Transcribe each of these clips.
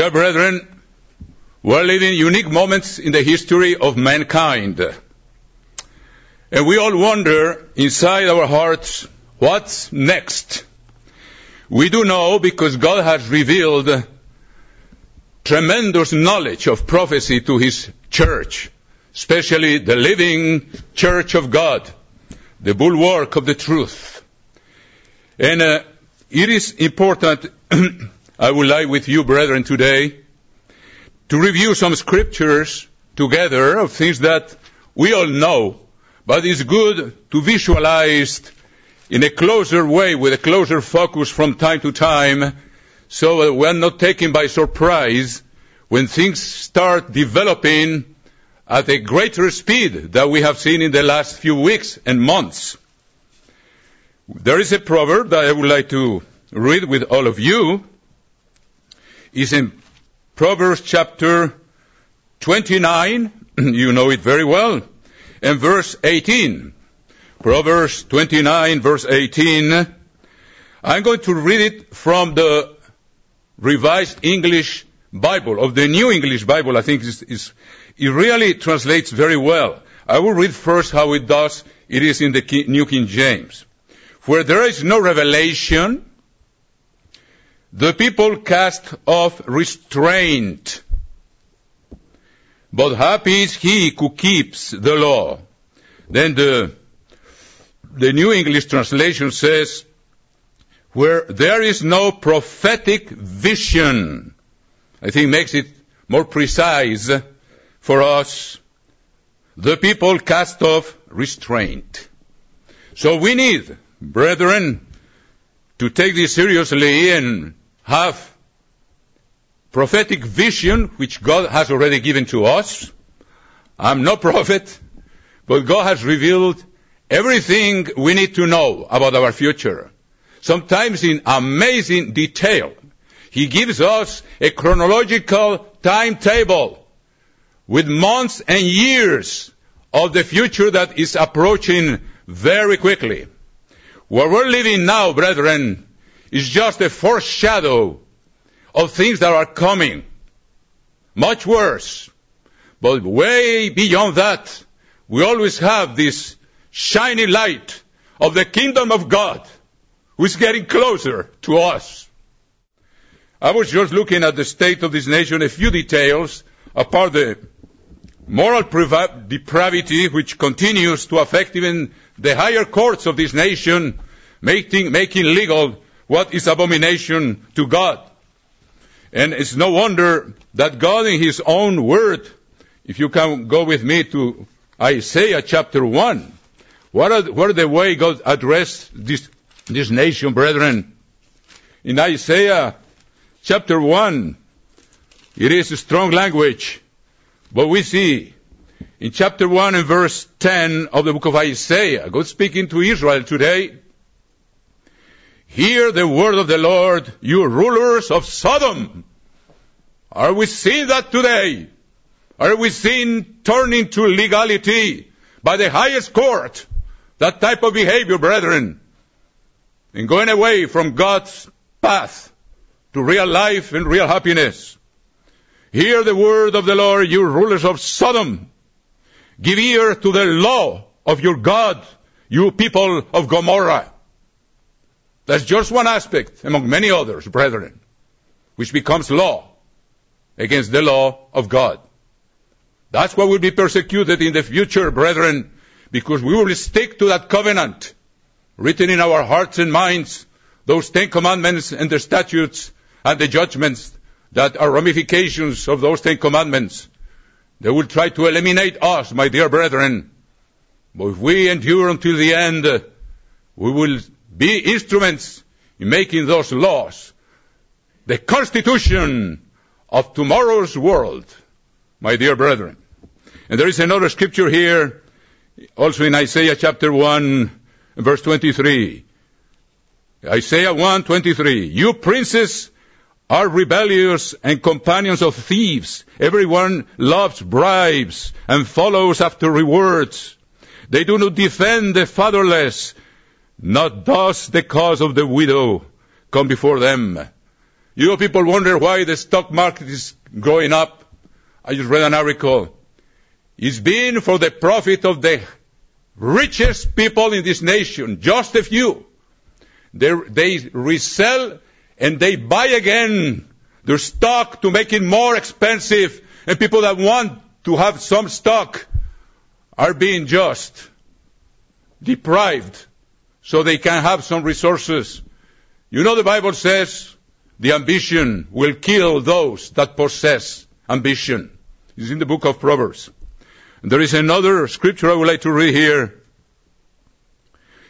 Dear brethren, we're living unique moments in the history of mankind. And we all wonder inside our hearts, what's next? We do know because God has revealed tremendous knowledge of prophecy to His church, especially the living church of God, the bulwark of the truth. And uh, it is important, I would like with you, brethren, today, to review some scriptures together of things that we all know, but it's good to visualize in a closer way, with a closer focus from time to time, so that we're not taken by surprise when things start developing at a greater speed that we have seen in the last few weeks and months. There is a proverb that I would like to read with all of you. It's in Proverbs chapter 29. you know it very well. And verse 18. Proverbs 29 verse 18. I'm going to read it from the Revised English Bible, of the New English Bible, I think is, is, it really translates very well. I will read first how it does. It is in the New King James. Where there is no revelation, the people cast off restraint. But happy is he who keeps the law. Then the, the New English translation says, where there is no prophetic vision, I think makes it more precise for us. The people cast off restraint. So we need, brethren, to take this seriously and have prophetic vision which God has already given to us. I'm no prophet, but God has revealed everything we need to know about our future. Sometimes in amazing detail. He gives us a chronological timetable with months and years of the future that is approaching very quickly. Where we're living now, brethren, is just a foreshadow of things that are coming. Much worse. But way beyond that, we always have this shiny light of the kingdom of God, who is getting closer to us. I was just looking at the state of this nation, a few details, apart the moral depravity which continues to affect even the higher courts of this nation, making, making legal what is abomination to God. And it's no wonder that God in His own word, if you can go with me to Isaiah chapter 1, what are, what are the way God addressed this, this nation, brethren? In Isaiah chapter 1, it is a strong language, but we see in chapter 1 and verse 10 of the book of Isaiah, God speaking to Israel today, Hear the word of the Lord, you rulers of Sodom. Are we seeing that today? Are we seeing turning to legality by the highest court? That type of behavior, brethren, and going away from God's path to real life and real happiness. Hear the word of the Lord, you rulers of Sodom. Give ear to the law of your God, you people of Gomorrah. That's just one aspect among many others, brethren, which becomes law against the law of God. That's why we'll be persecuted in the future, brethren, because we will stick to that covenant written in our hearts and minds, those Ten Commandments and the statutes and the judgments that are ramifications of those Ten Commandments. They will try to eliminate us, my dear brethren. But if we endure until the end, we will be instruments in making those laws. The Constitution of tomorrow's world, my dear brethren. And there is another scripture here, also in Isaiah chapter 1, verse 23. Isaiah 1:23. You princes are rebellious and companions of thieves. Everyone loves bribes and follows after rewards. They do not defend the fatherless, not does the cause of the widow come before them. You people wonder why the stock market is going up. I just read an article. It's been for the profit of the richest people in this nation, just a few. They, they resell and they buy again their stock to make it more expensive. And people that want to have some stock are being just deprived so they can have some resources. You know the Bible says the ambition will kill those that possess ambition. It's in the book of Proverbs. There is another scripture I would like to read here.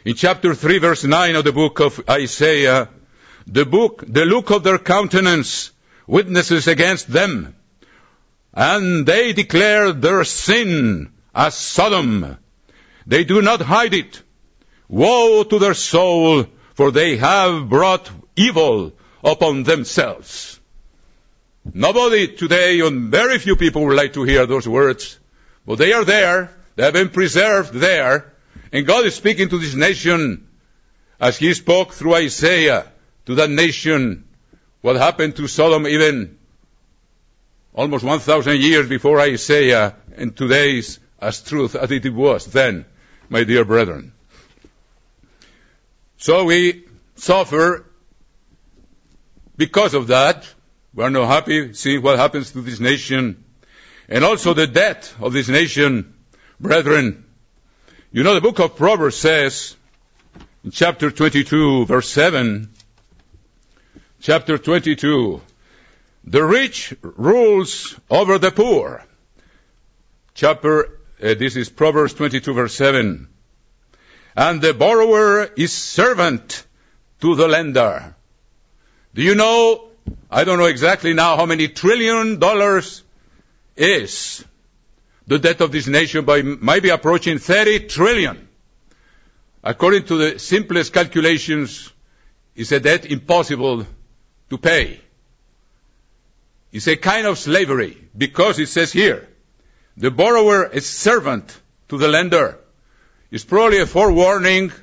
In chapter 3 verse 9 of the book of Isaiah, the book, the look of their countenance witnesses against them, and they declare their sin as Sodom. They do not hide it. Woe to their soul, for they have brought evil upon themselves. Nobody today, and very few people would like to hear those words, but they are there. They have been preserved there. And God is speaking to this nation as He spoke through Isaiah to that nation what happened to Sodom even almost 1,000 years before Isaiah and today's as truth as it was then, my dear brethren. So we suffer because of that. We are not happy seeing what happens to this nation and also the death of this nation, brethren. You know, the book of Proverbs says in chapter 22, verse 7, chapter 22. The rich rules over the poor. Chapter, uh, this is Proverbs 22 verse 7. And the borrower is servant to the lender. Do you know, I don't know exactly now how many trillion dollars is the debt of this nation, might be approaching 30 trillion. According to the simplest calculations, it's a debt impossible to pay. It's a kind of slavery because it says here, the borrower is servant to the lender. It's probably a forewarning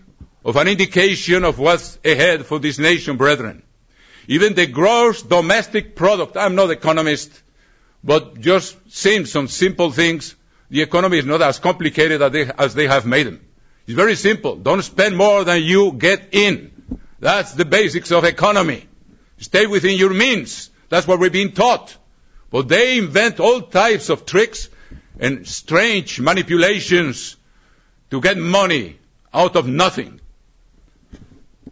of an indication of what's ahead for this nation, brethren. Even the gross domestic product, I'm not an economist, but just seeing some simple things, the economy is not as complicated as they, as they have made them. It's very simple. Don't spend more than you get in. That's the basics of economy. Stay within your means. That's what we're being taught. But they invent all types of tricks and strange manipulations to get money out of nothing.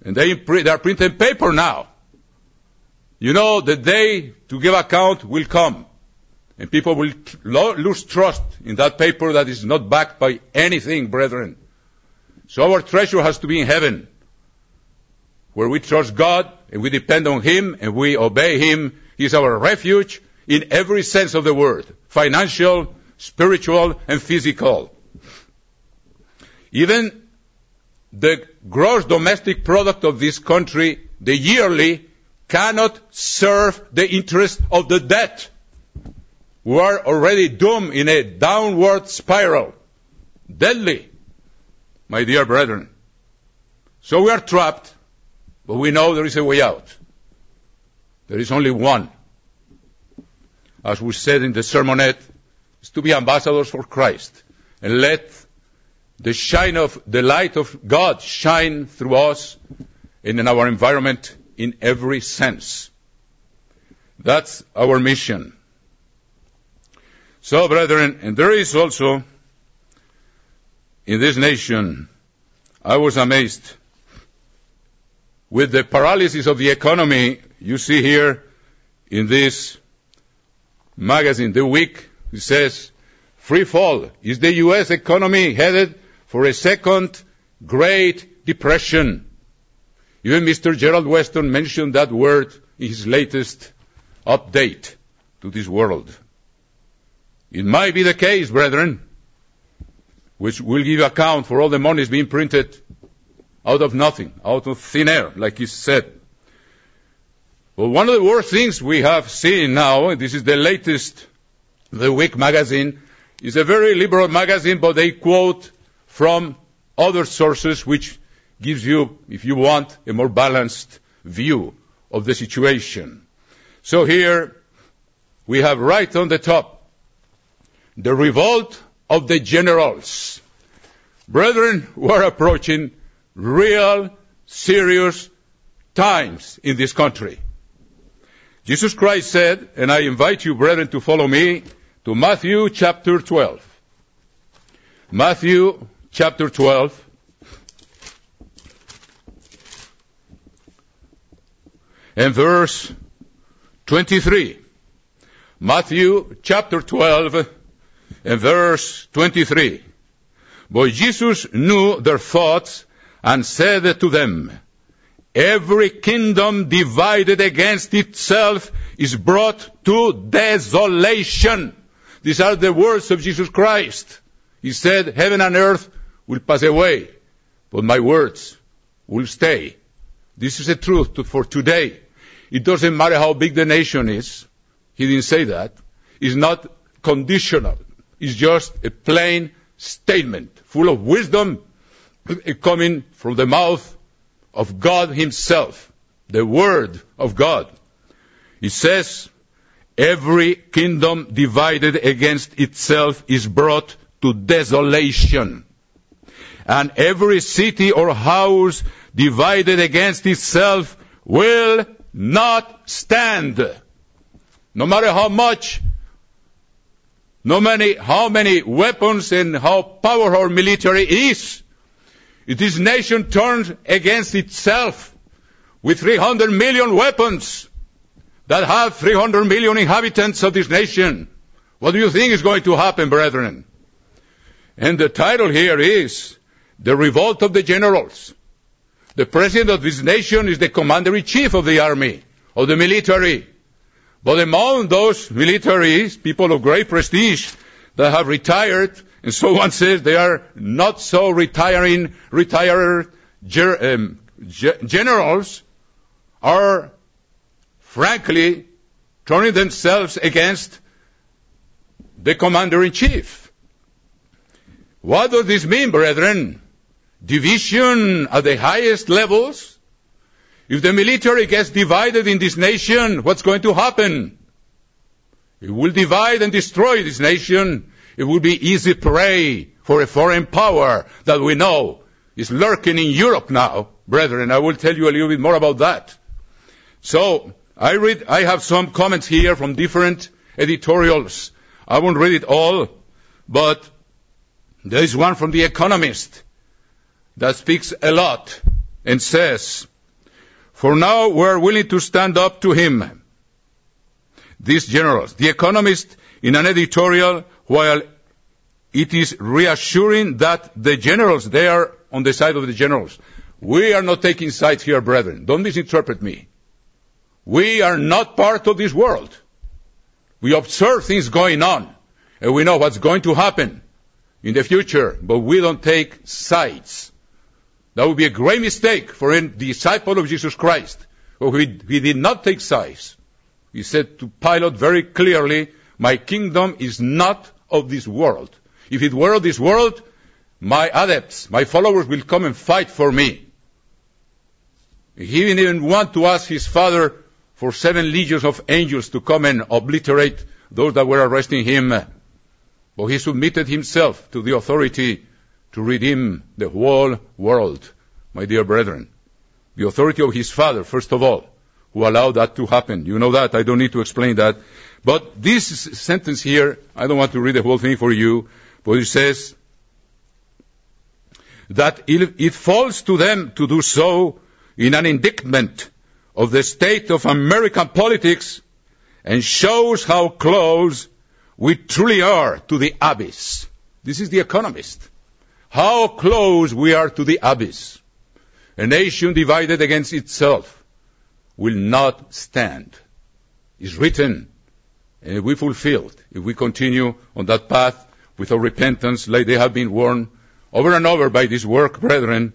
And they, they are printing paper now. You know, the day to give account will come. And people will lose trust in that paper that is not backed by anything, brethren. So our treasure has to be in heaven where we trust God and we depend on Him and we obey Him. He is our refuge in every sense of the word, financial, spiritual, and physical. Even the gross domestic product of this country, the yearly, cannot serve the interest of the debt. We are already doomed in a downward spiral. Deadly, my dear brethren. So we are trapped but we know there is a way out. There is only one. As we said in the sermonette, is to be ambassadors for Christ and let the shine of the light of God shine through us and in our environment in every sense. That's our mission. So, brethren, and there is also in this nation, I was amazed with the paralysis of the economy, you see here in this magazine, The Week, it says, free fall. Is the U.S. economy headed for a second Great Depression? Even Mr. Gerald Weston mentioned that word in his latest update to this world. It might be the case, brethren, which will give account for all the monies being printed out of nothing, out of thin air, like he said. Well, one of the worst things we have seen now, and this is the latest, The Week magazine, is a very liberal magazine, but they quote from other sources which gives you, if you want, a more balanced view of the situation. So here we have right on the top the revolt of the generals. Brethren, we're approaching real, serious times in this country. Jesus Christ said, and I invite you, brethren, to follow me to Matthew chapter 12. Matthew chapter 12. And verse 23. Matthew chapter 12 and verse 23. But Jesus knew their thoughts and said to them, Every kingdom divided against itself is brought to desolation. These are the words of Jesus Christ. He said, Heaven and earth will pass away, but my words will stay. This is the truth for today. It doesn't matter how big the nation is. He didn't say that. It's not conditional. It's just a plain statement full of wisdom coming from the mouth of God Himself, the Word of God. He says, every kingdom divided against itself is brought to desolation. And every city or house divided against itself will not stand. No matter how much no many, how many weapons and how powerful our military is. It is nation turned against itself with 300 million weapons that have 300 million inhabitants of this nation. What do you think is going to happen, brethren? And the title here is The Revolt of the Generals. The president of this nation is the commander in chief of the army, of the military. But among those militaries, people of great prestige that have retired, and so one says they are not so retiring, retired ger- um, ge- generals, are frankly turning themselves against the commander in chief. What does this mean, brethren? Division at the highest levels? If the military gets divided in this nation, what's going to happen? It will divide and destroy this nation. It will be easy prey for a foreign power that we know is lurking in Europe now, brethren. I will tell you a little bit more about that. So, I read, I have some comments here from different editorials. I won't read it all, but there is one from The Economist that speaks a lot and says, for now, we are willing to stand up to him. These generals. The Economist, in an editorial, while it is reassuring that the generals, they are on the side of the generals. We are not taking sides here, brethren. Don't misinterpret me. We are not part of this world. We observe things going on, and we know what's going to happen in the future, but we don't take sides. That would be a great mistake for a disciple of Jesus Christ. Who he, he did not take sides. He said to Pilate very clearly, my kingdom is not of this world. If it were of this world, my adepts, my followers will come and fight for me. He didn't even want to ask his father for seven legions of angels to come and obliterate those that were arresting him. But he submitted himself to the authority to redeem the whole world, my dear brethren. The authority of his father, first of all, who allowed that to happen. You know that. I don't need to explain that. But this sentence here, I don't want to read the whole thing for you, but it says that it falls to them to do so in an indictment of the state of American politics and shows how close we truly are to the abyss. This is the economist how close we are to the abyss. A nation divided against itself will not stand. It's written, and we fulfill, if we continue on that path with our repentance, like they have been warned over and over by this work, brethren,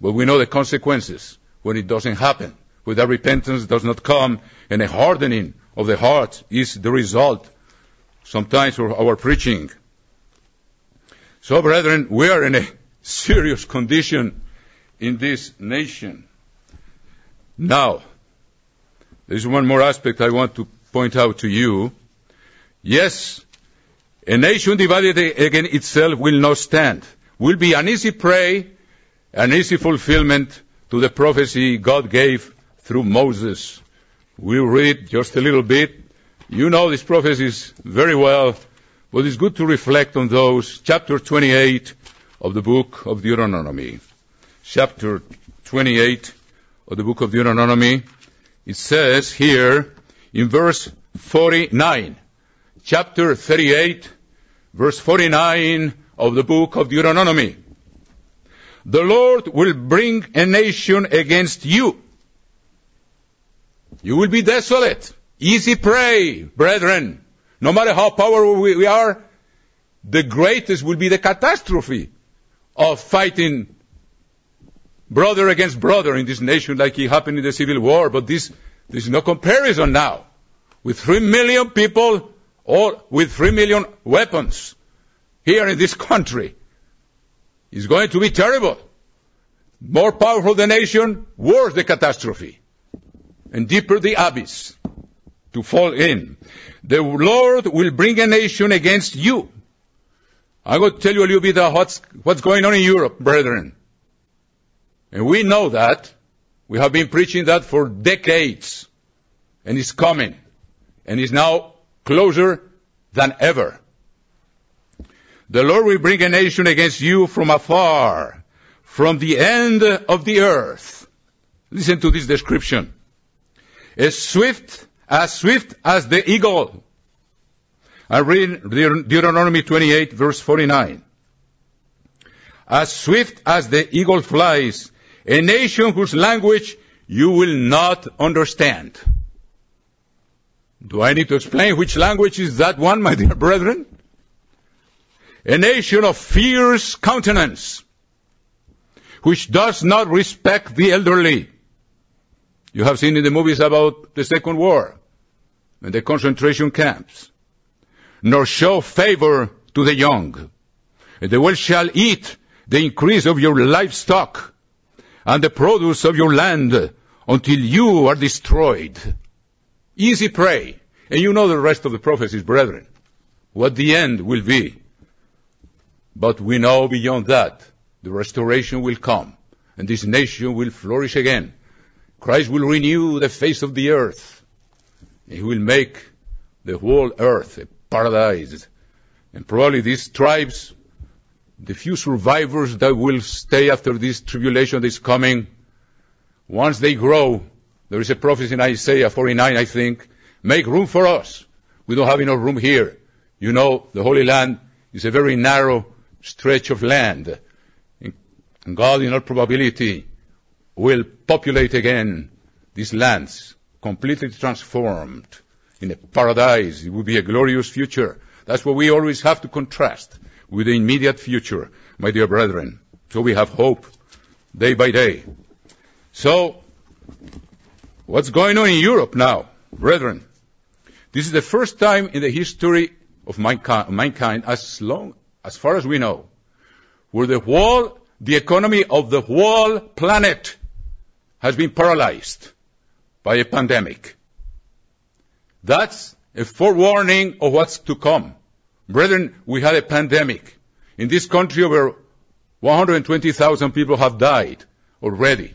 but we know the consequences when it doesn't happen. When that repentance does not come, and a hardening of the heart is the result sometimes of our preaching. So, brethren, we are in a serious condition in this nation. Now, There's one more aspect I want to point out to you. Yes, a nation divided against itself will not stand. Will be an easy prey, an easy fulfillment to the prophecy God gave through Moses. We'll read just a little bit. You know these prophecies very well, but it's good to reflect on those. Chapter 28 of the book of Deuteronomy. Chapter 28 of the book of Deuteronomy. It says here in verse 49, chapter 38, verse 49 of the book of Deuteronomy. The Lord will bring a nation against you. You will be desolate. Easy prey, brethren. No matter how powerful we are, the greatest will be the catastrophe of fighting brother against brother in this nation like it happened in the Civil War, but this, there's no comparison now. With three million people, all with three million weapons here in this country, it's going to be terrible. More powerful the nation, worse the catastrophe. And deeper the abyss to fall in. The Lord will bring a nation against you. I'm going to tell you a little bit about what's, what's going on in Europe, brethren. And we know that. We have been preaching that for decades. And it's coming. And it's now closer than ever. The Lord will bring a nation against you from afar, from the end of the earth. Listen to this description. A swift, as swift as the eagle. I read Deuteronomy 28 verse 49. As swift as the eagle flies, a nation whose language you will not understand. Do I need to explain which language is that one, my dear brethren? A nation of fierce countenance, which does not respect the elderly. You have seen in the movies about the Second War and the concentration camps. Nor show favor to the young. The well shall eat the increase of your livestock and the produce of your land until you are destroyed. Easy prey. And you know the rest of the prophecies, brethren, what the end will be. But we know beyond that, the restoration will come, and this nation will flourish again. Christ will renew the face of the earth. He will make the whole earth a paradise. And probably these tribes the few survivors that will stay after this tribulation that is coming, once they grow, there is a prophecy in Isaiah 49, I think, make room for us. We don't have enough room here. You know, the Holy Land is a very narrow stretch of land. And God, in all probability, will populate again these lands, completely transformed in a paradise. It will be a glorious future. That's what we always have to contrast with the immediate future, my dear brethren. So we have hope day by day. So, what's going on in Europe now, brethren? This is the first time in the history of mankind, as long, as far as we know, where the whole, the economy of the whole planet has been paralyzed by a pandemic. That's a forewarning of what's to come. Brethren, we had a pandemic. In this country, over 120,000 people have died already.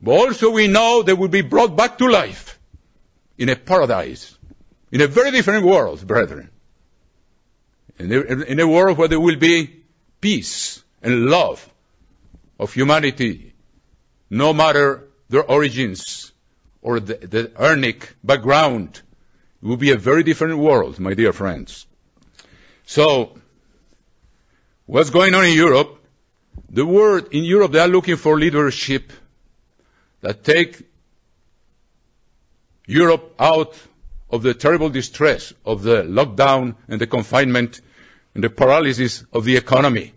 But also we know they will be brought back to life in a paradise, in a very different world, brethren. In a, in a world where there will be peace and love of humanity, no matter their origins or the, the ethnic background. It will be a very different world, my dear friends. So, what's going on in Europe? The word in Europe, they are looking for leadership that take Europe out of the terrible distress of the lockdown and the confinement and the paralysis of the economy.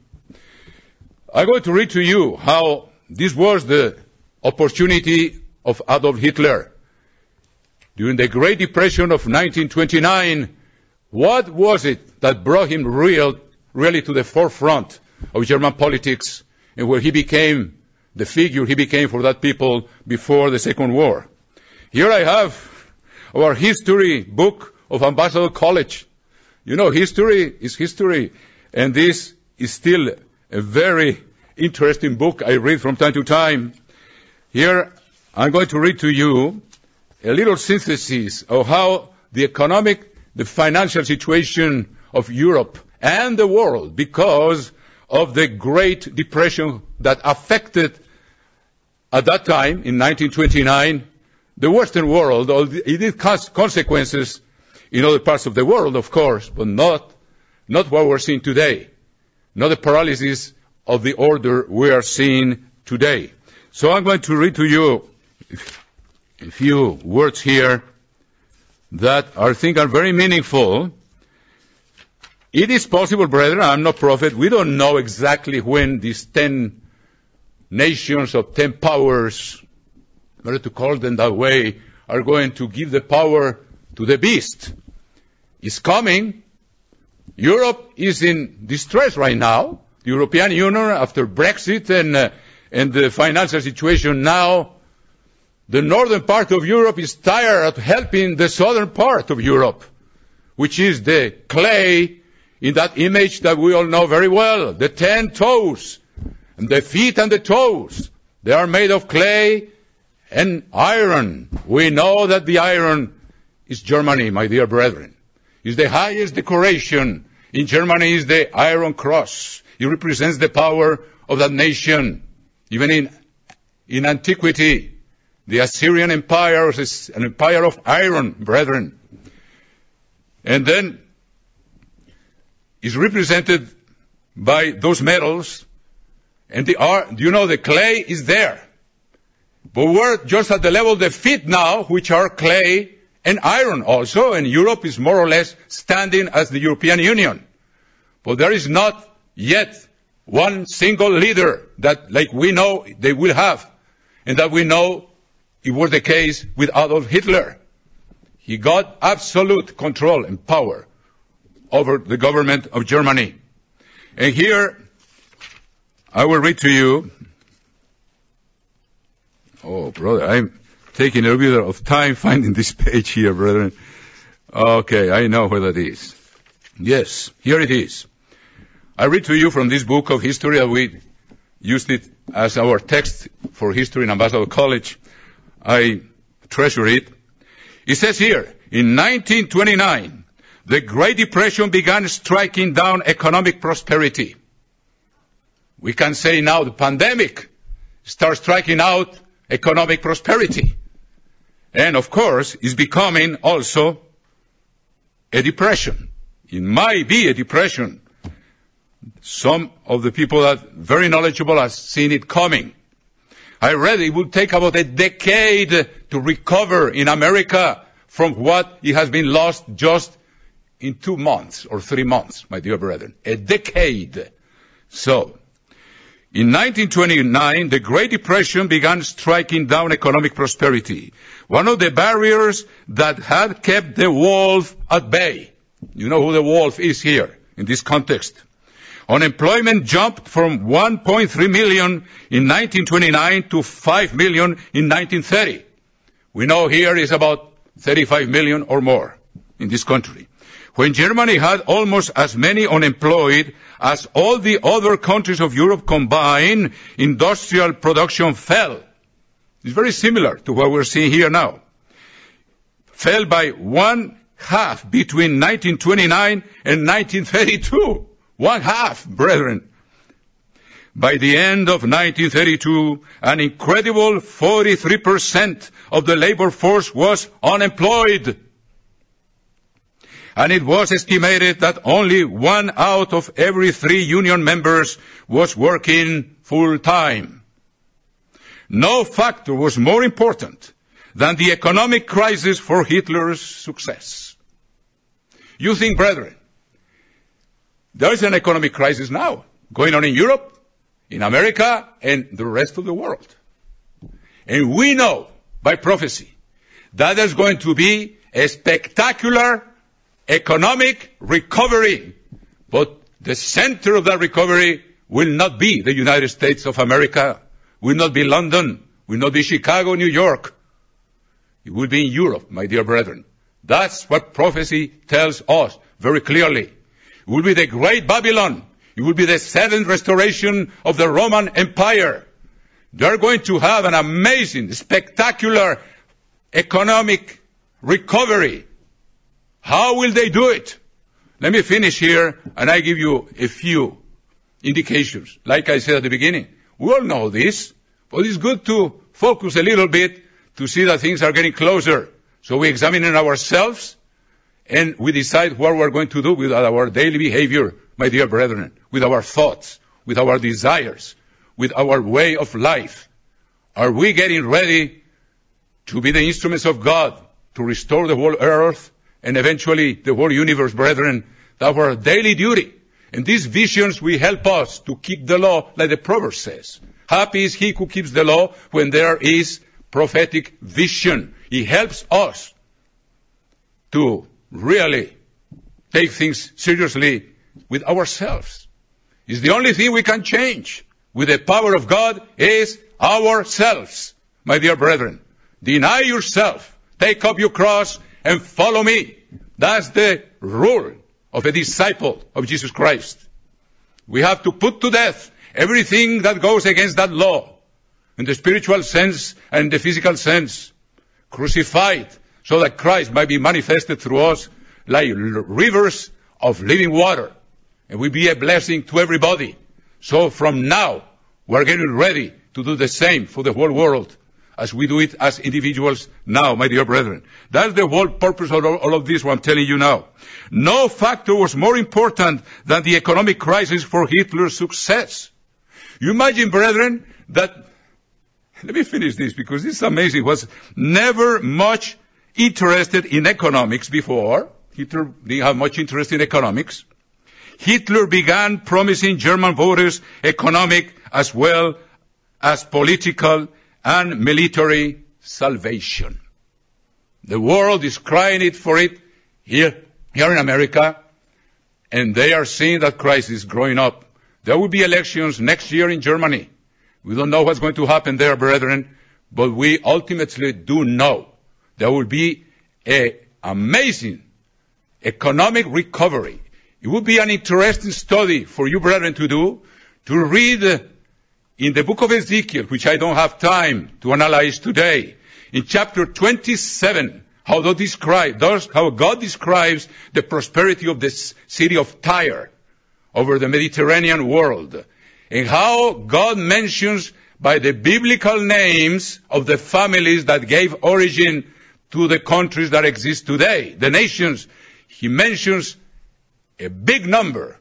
I'm going to read to you how this was the opportunity of Adolf Hitler. During the Great Depression of 1929, what was it that brought him real, really to the forefront of German politics and where he became the figure he became for that people before the Second War? Here I have our history book of Ambassador College. You know, history is history, and this is still a very interesting book I read from time to time. Here, I'm going to read to you a little synthesis of how the economic, the financial situation of Europe and the world, because of the Great Depression that affected at that time in 1929 the Western world, it did cause consequences in other parts of the world, of course, but not, not what we're seeing today. Not the paralysis of the order we are seeing today. So I'm going to read to you a few words here that I think are very meaningful. It is possible, brethren, I'm no prophet, we don't know exactly when these ten nations of ten powers in order to call them that way, are going to give the power to the beast. It's coming. Europe is in distress right now. The European Union, after Brexit and, uh, and the financial situation now, the northern part of Europe is tired of helping the southern part of Europe, which is the clay in that image that we all know very well, the ten toes, and the feet and the toes. They are made of clay and iron. We know that the iron is Germany, my dear brethren. Is the highest decoration in Germany is the Iron Cross. It represents the power of that nation. Even in, in antiquity, the Assyrian Empire was an empire of iron, brethren. And then is represented by those metals, and the art, you know, the clay is there. But we're just at the level of the feet now, which are clay and iron also, and Europe is more or less standing as the European Union. But there is not yet one single leader that, like we know, they will have, and that we know it was the case with Adolf Hitler. He got absolute control and power over the government of Germany. And here, I will read to you Oh, brother, I'm taking a little bit of time finding this page here, brethren. Okay, I know where that is. Yes, here it is. I read to you from this book of history that we used it as our text for history in Ambassador College. I treasure it. It says here, in 1929, the Great Depression began striking down economic prosperity. We can say now the pandemic starts striking out economic prosperity. And of course, is becoming also a depression. It might be a depression. Some of the people that are very knowledgeable have seen it coming. I read it would take about a decade to recover in America from what it has been lost just in two months or three months, my dear brethren. A decade. So, in 1929, the Great Depression began striking down economic prosperity. One of the barriers that had kept the wolf at bay. You know who the wolf is here in this context. Unemployment jumped from 1.3 million in 1929 to 5 million in 1930. We know here is about 35 million or more in this country. When Germany had almost as many unemployed as all the other countries of Europe combined, industrial production fell. It's very similar to what we're seeing here now. Fell by one half between 1929 and 1932. One half, brethren. By the end of 1932, an incredible 43% of the labor force was unemployed and it was estimated that only one out of every three union members was working full time. No factor was more important than the economic crisis for Hitler's success. You think, brethren, there is an economic crisis now going on in Europe, in America, and the rest of the world. And we know by prophecy that there's going to be a spectacular economic recovery. But the center of that recovery will not be the United States of America, will not be London, will not be Chicago, New York. It will be in Europe, my dear brethren. That's what prophecy tells us very clearly. It will be the great Babylon. It will be the seventh restoration of the Roman Empire. They're going to have an amazing, spectacular economic recovery. How will they do it? Let me finish here and I give you a few indications. Like I said at the beginning, we all know this, but it's good to focus a little bit to see that things are getting closer. So we examine ourselves and we decide what we're going to do with our daily behavior, my dear brethren, with our thoughts, with our desires, with our way of life. Are we getting ready to be the instruments of God to restore the whole earth and eventually the whole universe, brethren? That's our daily duty. And these visions will help us to keep the law like the proverb says. Happy is he who keeps the law when there is prophetic vision. It helps us to really take things seriously with ourselves. It's the only thing we can change with the power of God is ourselves, my dear brethren. Deny yourself, take up your cross and follow me. That's the rule of a disciple of Jesus Christ. We have to put to death everything that goes against that law in the spiritual sense and the physical sense. Crucified so that Christ might be manifested through us like rivers of living water and we be a blessing to everybody. So from now, we're getting ready to do the same for the whole world as we do it as individuals now, my dear brethren. That's the whole purpose of all of this, what I'm telling you now. No factor was more important than the economic crisis for Hitler's success. You imagine, brethren, that, let me finish this because this is amazing, was never much interested in economics before. Hitler didn't have much interest in economics. Hitler began promising German voters economic as well as political and military salvation. The world is crying it for it here, here in America, and they are seeing that crisis growing up. There will be elections next year in Germany. We don't know what's going to happen there, brethren, but we ultimately do know there will be an amazing economic recovery. It would be an interesting study for you, brethren, to do, to read in the book of Ezekiel, which I don't have time to analyze today, in chapter 27, how, describe, how God describes the prosperity of this city of Tyre over the Mediterranean world, and how God mentions by the biblical names of the families that gave origin to the countries that exist today, the nations. He mentions a big number.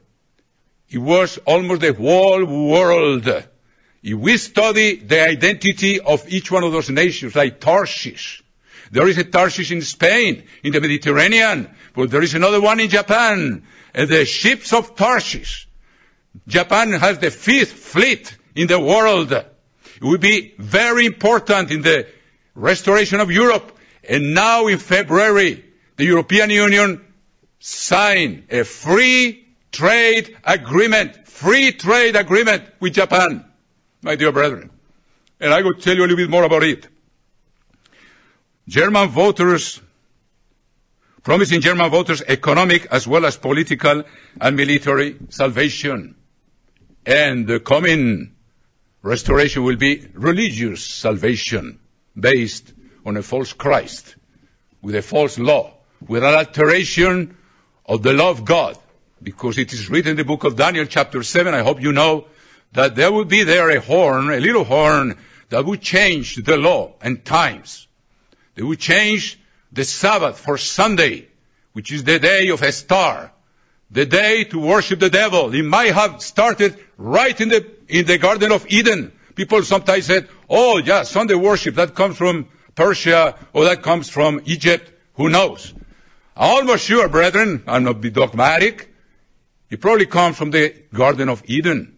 It was almost the whole world. If we study the identity of each one of those nations, like Tarshish, there is a Tarshish in Spain, in the Mediterranean, but there is another one in Japan, and the ships of Tarshish. Japan has the fifth fleet in the world. It will be very important in the restoration of Europe and now in February, the European Union signed a free trade agreement, free trade agreement with Japan, my dear brethren. And I will tell you a little bit more about it. German voters, promising German voters economic as well as political and military salvation. And the coming restoration will be religious salvation based on a false Christ, with a false law, with an alteration of the law of God. Because it is written in the book of Daniel chapter 7, I hope you know, that there will be there a horn, a little horn, that would change the law and times. They would change the Sabbath for Sunday, which is the day of a star, the day to worship the devil. It might have started right in the, in the Garden of Eden. People sometimes said, oh yeah, Sunday worship, that comes from Persia, or that comes from Egypt, who knows? I'm almost sure, brethren, I'm not be dogmatic, it probably comes from the Garden of Eden.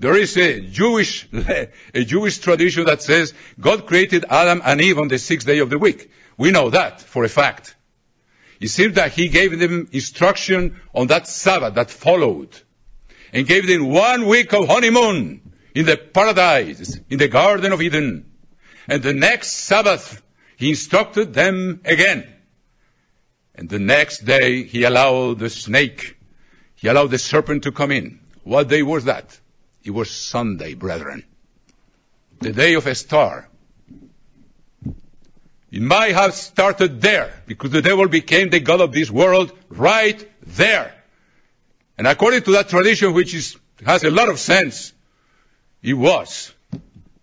There is a Jewish, a Jewish tradition that says God created Adam and Eve on the sixth day of the week. We know that for a fact. It seems that he gave them instruction on that Sabbath that followed and gave them one week of honeymoon in the paradise, in the Garden of Eden. And the next Sabbath, he instructed them again. And the next day, he allowed the snake, he allowed the serpent to come in. What day was that? It was Sunday, brethren. The day of a star. It might have started there, because the devil became the God of this world right there. And according to that tradition, which is, has a lot of sense, it was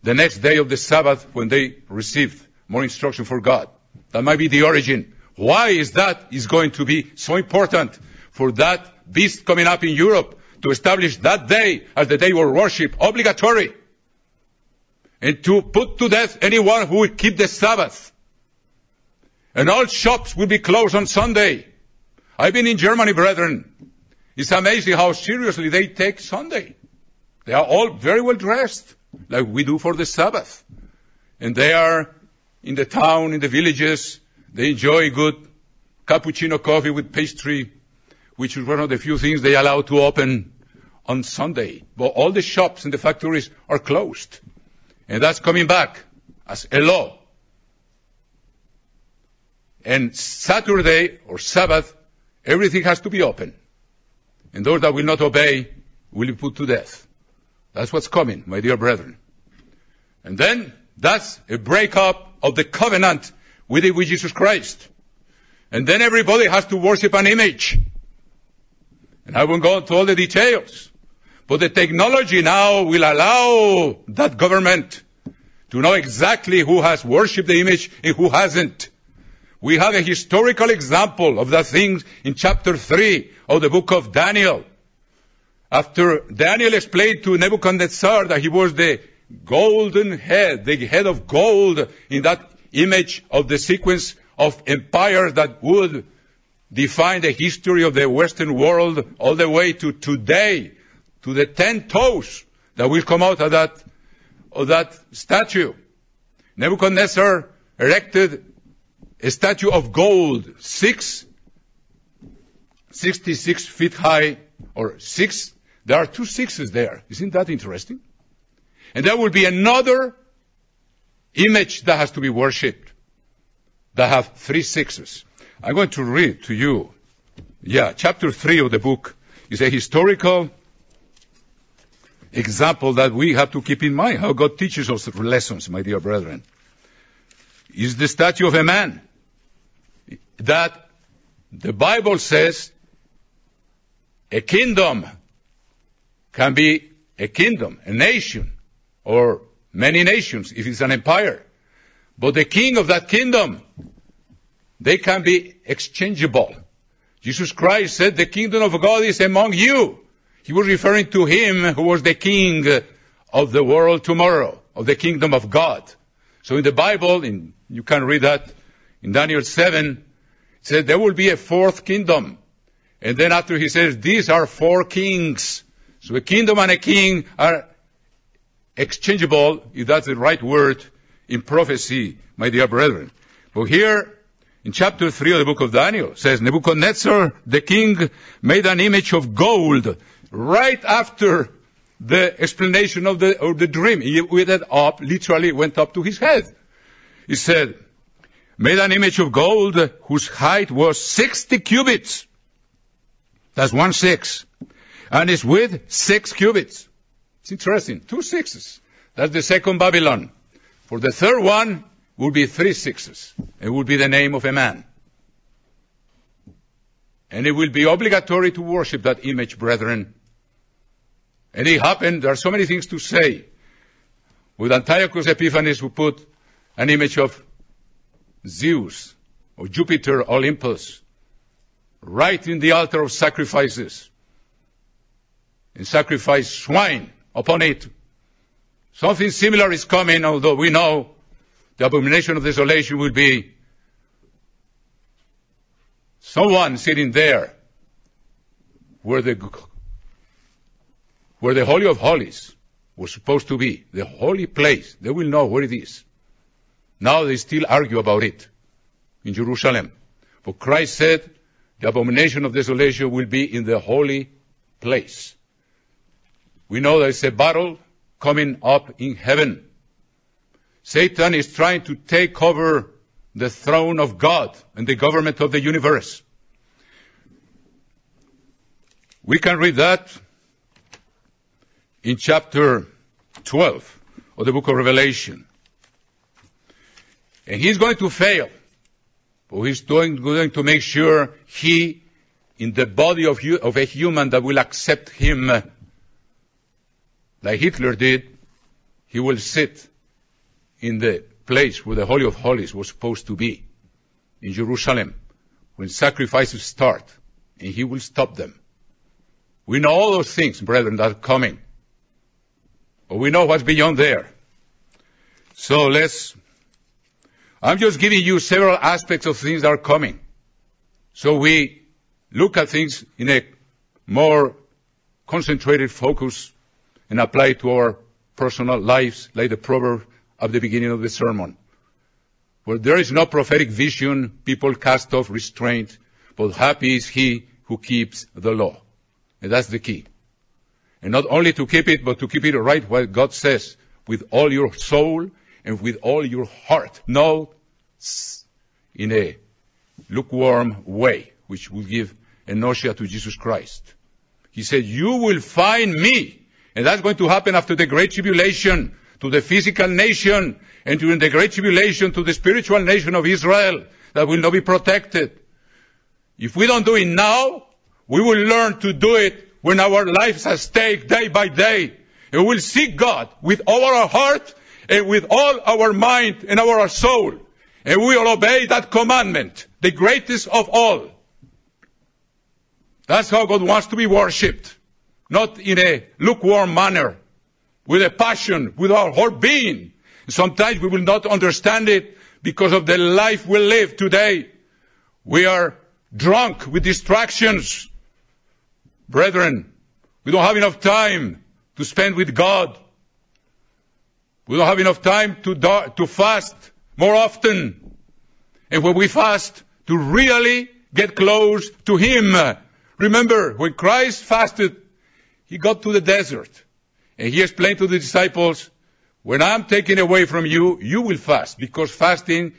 the next day of the Sabbath when they received more instruction for God. That might be the origin. Why is that is going to be so important for that beast coming up in Europe to establish that day as the day of worship, obligatory, and to put to death anyone who will keep the Sabbath. And all shops will be closed on Sunday. I've been in Germany, brethren. It's amazing how seriously they take Sunday. They are all very well dressed, like we do for the Sabbath. And they are in the town, in the villages. They enjoy good cappuccino coffee with pastry, which is one of the few things they allow to open on Sunday. But all the shops and the factories are closed. And that's coming back as a law. And Saturday or Sabbath, everything has to be open. And those that will not obey will be put to death. That's what's coming, my dear brethren. And then that's a breakup of the covenant with, with Jesus Christ. And then everybody has to worship an image. And I won't go into all the details. But the technology now will allow that government to know exactly who has worshipped the image and who hasn't. We have a historical example of that thing in chapter 3 of the book of Daniel. After Daniel explained to Nebuchadnezzar that he was the golden head, the head of gold in that image of the sequence of empires that would define the history of the Western world all the way to today, to the ten toes that will come out of that, of that statue. Nebuchadnezzar erected a statue of gold, six, 66 feet high, or six, there are two sixes there. Isn't that interesting? And there will be another image that has to be worshipped that have three sixes. I'm going to read to you. Yeah, chapter three of the book is a historical example that we have to keep in mind how God teaches us lessons, my dear brethren. Is the statue of a man that the Bible says a kingdom can be a kingdom, a nation, or many nations if it's an empire. But the king of that kingdom, they can be exchangeable. Jesus Christ said the kingdom of God is among you. He was referring to him who was the king of the world tomorrow, of the kingdom of God. So in the Bible, in, you can read that in Daniel 7, it says there will be a fourth kingdom. And then after he says, these are four kings. So a kingdom and a king are exchangeable, if that's the right word, in prophecy, my dear brethren. But here, in chapter 3 of the book of Daniel, says Nebuchadnezzar, the king, made an image of gold right after the explanation of the, of the dream. He went up, literally went up to his head. He said, made an image of gold whose height was 60 cubits. That's one six. And its with six cubits. It's interesting. Two sixes. That's the second Babylon. For the third one will be three sixes. It will be the name of a man. And it will be obligatory to worship that image, brethren. And it happened, there are so many things to say. With Antiochus Epiphanes, who put an image of Zeus, or Jupiter, Olympus, right in the altar of sacrifices, and sacrifice swine upon it. Something similar is coming, although we know the abomination of desolation will be someone sitting there where the where the Holy of Holies was supposed to be, the holy place. They will know where it is. Now they still argue about it in Jerusalem. But Christ said the abomination of desolation will be in the holy place. We know there is a battle coming up in heaven. Satan is trying to take over the throne of God and the government of the universe. We can read that in chapter 12 of the book of Revelation. And he's going to fail. But he's doing, going to make sure he, in the body of, of a human that will accept him, like Hitler did, he will sit in the place where the Holy of Holies was supposed to be, in Jerusalem, when sacrifices start, and he will stop them. We know all those things, brethren, that are coming. But we know what's beyond there. So let's, I'm just giving you several aspects of things that are coming. So we look at things in a more concentrated focus and apply it to our personal lives, like the proverb at the beginning of the sermon. Where there is no prophetic vision, people cast off restraint, but happy is he who keeps the law. And that's the key. And not only to keep it, but to keep it right what God says, with all your soul and with all your heart. No in a lukewarm way, which will give a nausea to Jesus Christ. He said, you will find me. And that's going to happen after the great tribulation to the physical nation and during the great tribulation to the spiritual nation of Israel that will not be protected. If we don't do it now, we will learn to do it when our lives are at stake day by day. And we'll seek God with all our heart and with all our mind and our soul. And we will obey that commandment, the greatest of all. That's how God wants to be worshipped. Not in a lukewarm manner, with a passion, with our whole being. Sometimes we will not understand it because of the life we live today. We are drunk with distractions. Brethren, we don't have enough time to spend with God. We don't have enough time to, do, to fast more often. And when we fast, to really get close to Him. Remember, when Christ fasted, He got to the desert. And He explained to the disciples, when I'm taken away from you, you will fast. Because fasting,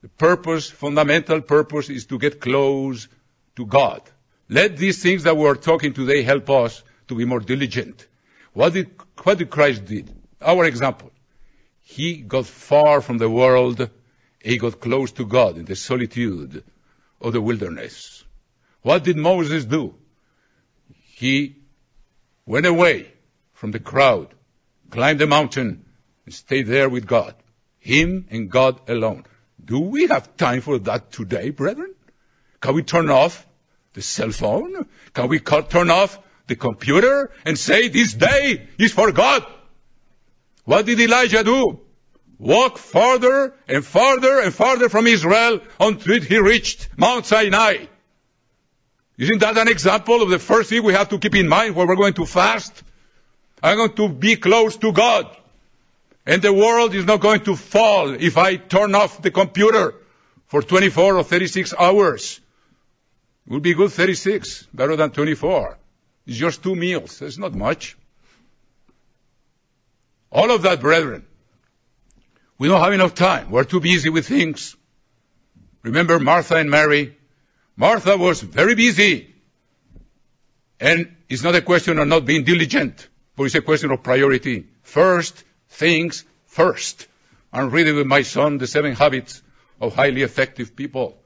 the purpose, fundamental purpose is to get close to God. Let these things that we're talking today help us to be more diligent. What did, what did Christ did? Our example. He got far from the world. He got close to God in the solitude of the wilderness. What did Moses do? He went away from the crowd, climbed the mountain, and stayed there with God. Him and God alone. Do we have time for that today, brethren? Can we turn off the cell phone? Can we turn off the computer and say this day is for God? What did Elijah do? Walk farther and farther and farther from Israel until he reached Mount Sinai. Isn't that an example of the first thing we have to keep in mind when we're going to fast? I'm going to be close to God. And the world is not going to fall if I turn off the computer for 24 or 36 hours. It will be good 36, better than 24. It's just two meals. It's not much. All of that, brethren, we don't have enough time. We're too busy with things. Remember Martha and Mary? Martha was very busy. And it's not a question of not being diligent, but it's a question of priority. First things first. I'm reading with my son the seven habits of highly effective people.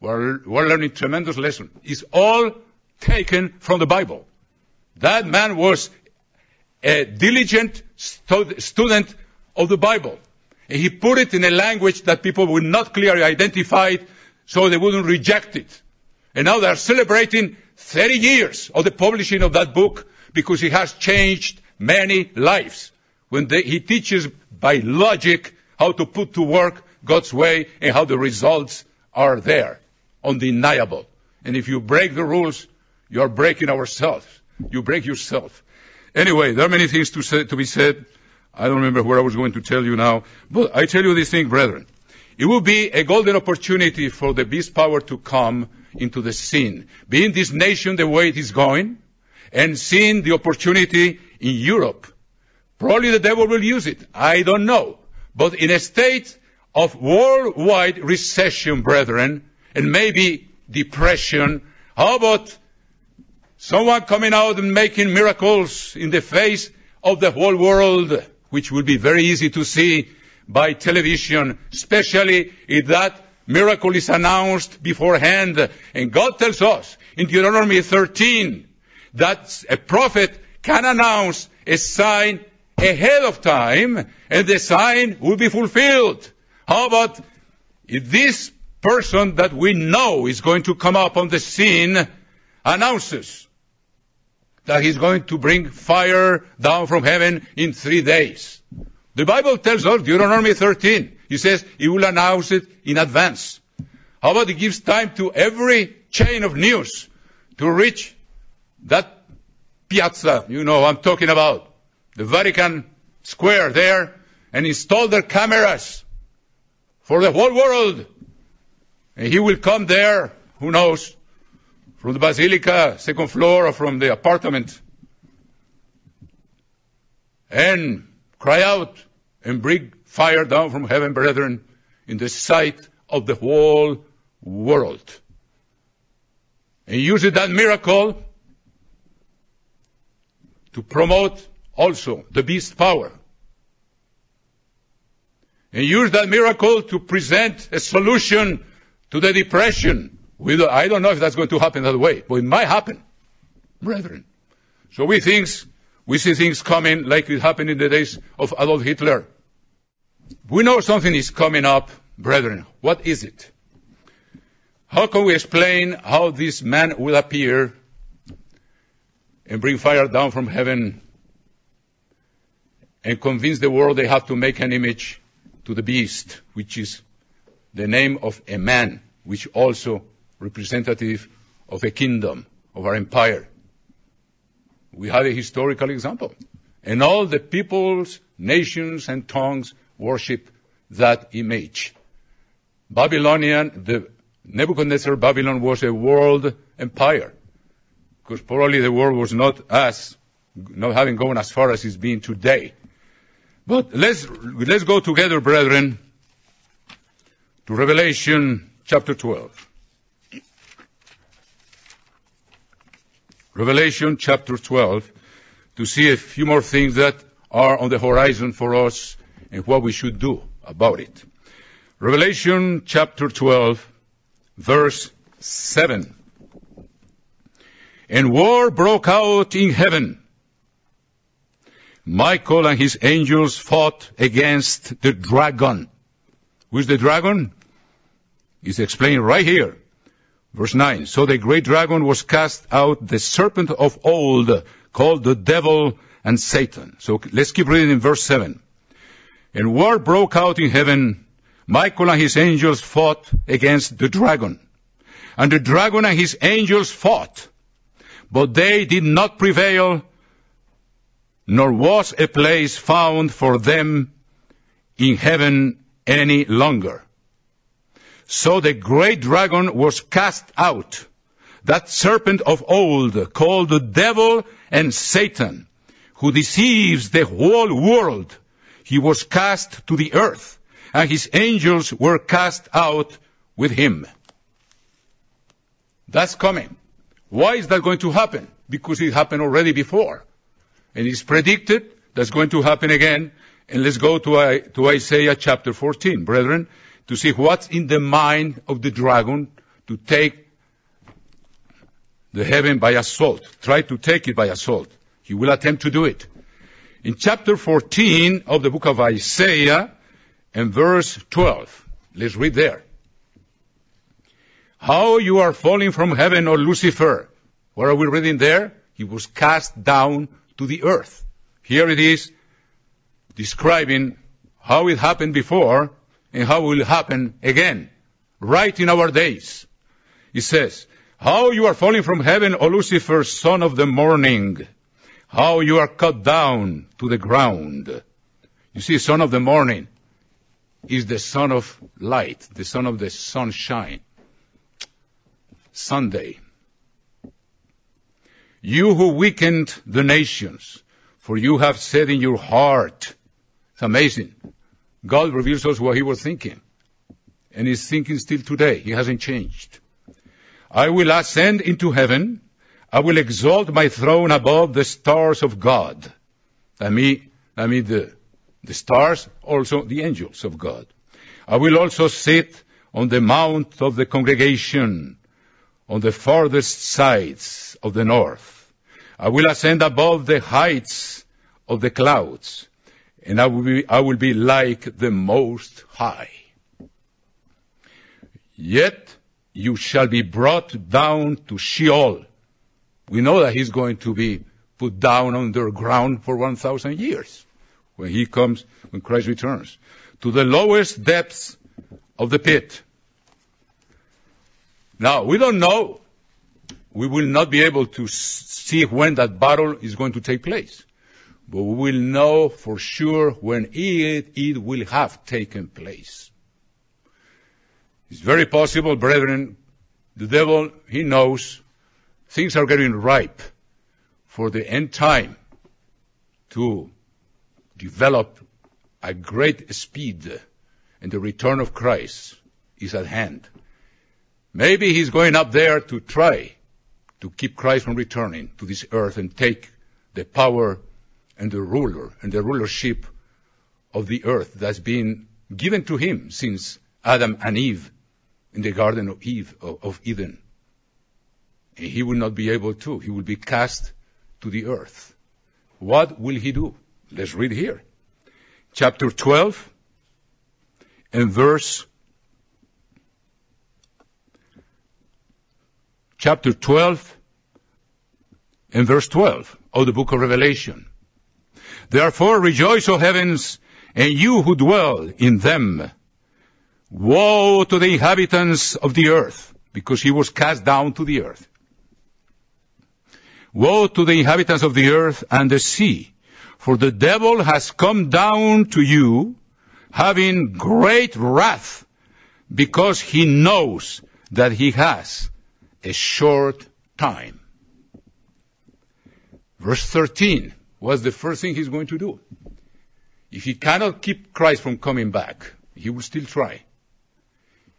We're, we're learning tremendous lesson. It's all taken from the Bible. That man was a diligent stu- student of the Bible. And he put it in a language that people would not clearly identify so they wouldn't reject it. And now they're celebrating 30 years of the publishing of that book because it has changed many lives. When they, he teaches by logic how to put to work God's way and how the results are there, undeniable. And if you break the rules, you are breaking ourselves. You break yourself. Anyway, there are many things to, say, to be said. I don't remember where I was going to tell you now, but I tell you this thing, brethren. It will be a golden opportunity for the beast power to come into the scene. Being this nation the way it is going, and seeing the opportunity in Europe Probably the devil will use it. I don't know. But in a state of worldwide recession, brethren, and maybe depression, how about someone coming out and making miracles in the face of the whole world, which would be very easy to see by television, especially if that miracle is announced beforehand. And God tells us in Deuteronomy 13 that a prophet can announce a sign ahead of time and the sign will be fulfilled. How about if this person that we know is going to come up on the scene announces that he's going to bring fire down from heaven in three days. The Bible tells us, Deuteronomy 13, he says he will announce it in advance. How about he gives time to every chain of news to reach that piazza, you know I'm talking about, the Vatican Square there, and install their cameras for the whole world. And he will come there, who knows, from the basilica, second floor, or from the apartment, and cry out and bring fire down from heaven, brethren, in the sight of the whole world. And using that miracle to promote also the beast power. And use that miracle to present a solution to the depression. Don't, I don't know if that's going to happen that way, but it might happen, brethren. So we things, we see things coming like it happened in the days of Adolf Hitler. We know something is coming up, brethren. What is it? How can we explain how this man will appear and bring fire down from heaven and convince the world they have to make an image to the beast, which is the name of a man, which also representative of a kingdom, of our empire. We have a historical example. And all the peoples, nations, and tongues worship that image. Babylonian, the Nebuchadnezzar Babylon was a world empire. Because probably the world was not as, not having gone as far as it's been today. But let's, let's go together, brethren, to Revelation chapter 12. Revelation chapter 12 to see a few more things that are on the horizon for us and what we should do about it. Revelation chapter 12 verse 7. And war broke out in heaven. Michael and his angels fought against the dragon. Who is the dragon? It's explained right here. Verse 9. So the great dragon was cast out, the serpent of old, called the devil and Satan. So let's keep reading in verse 7. And war broke out in heaven. Michael and his angels fought against the dragon. And the dragon and his angels fought. But they did not prevail, nor was a place found for them in heaven any longer. So the great dragon was cast out, that serpent of old, called the devil and Satan, who deceives the whole world. He was cast to the earth, and his angels were cast out with him. That's coming. Why is that going to happen? Because it happened already before. And it's predicted that's going to happen again. And let's go to, to Isaiah chapter 14, brethren, to see what's in the mind of the dragon to take the heaven by assault. Try to take it by assault. He will attempt to do it. In chapter 14 of the book of Isaiah and verse 12, let's read there. How you are falling from heaven, O Lucifer. What are we reading there? He was cast down to the earth. Here it is describing how it happened before and how it will happen again, right in our days. It says, how you are falling from heaven, O Lucifer, son of the morning. How you are cut down to the ground. You see, son of the morning is the son of light, the son of the sunshine. Sunday. You who weakened the nations, for you have said in your heart. It's amazing. God reveals us what he was thinking. and he's thinking still today. He hasn't changed. I will ascend into heaven. I will exalt my throne above the stars of God. I mean, I mean the, the stars, also the angels of God. I will also sit on the mount of the congregation on the farthest sides of the north. I will ascend above the heights of the clouds, and I will be, I will be like the Most High. Yet you shall be brought down to Sheol. We know that he's going to be put down underground for 1,000 years when he comes, when Christ returns. To the lowest depths of the pit. Now, we don't know. We will not be able to see when that battle is going to take place. But we will know for sure when it, it will have taken place. It's very possible, brethren, the devil, he knows things are getting ripe for the end time to develop a great speed and the return of Christ is at hand. Maybe he's going up there to try to keep Christ from returning to this earth and take the power and the ruler and the rulership of the earth that's been given to him since Adam and Eve in the Garden of Eve of Eden. And he will not be able to. He will be cast to the earth. What will he do? Let's read here. Chapter 12 and verse chapter 12 and verse 12 of the book of Revelation. Therefore rejoice, O heavens, and you who dwell in them. Woe to the inhabitants of the earth, because he was cast down to the earth. Woe to the inhabitants of the earth and the sea, for the devil has come down to you, having great wrath, because he knows that he has a short time. Verse 13 was the first thing he's going to do. If he cannot keep Christ from coming back, he will still try.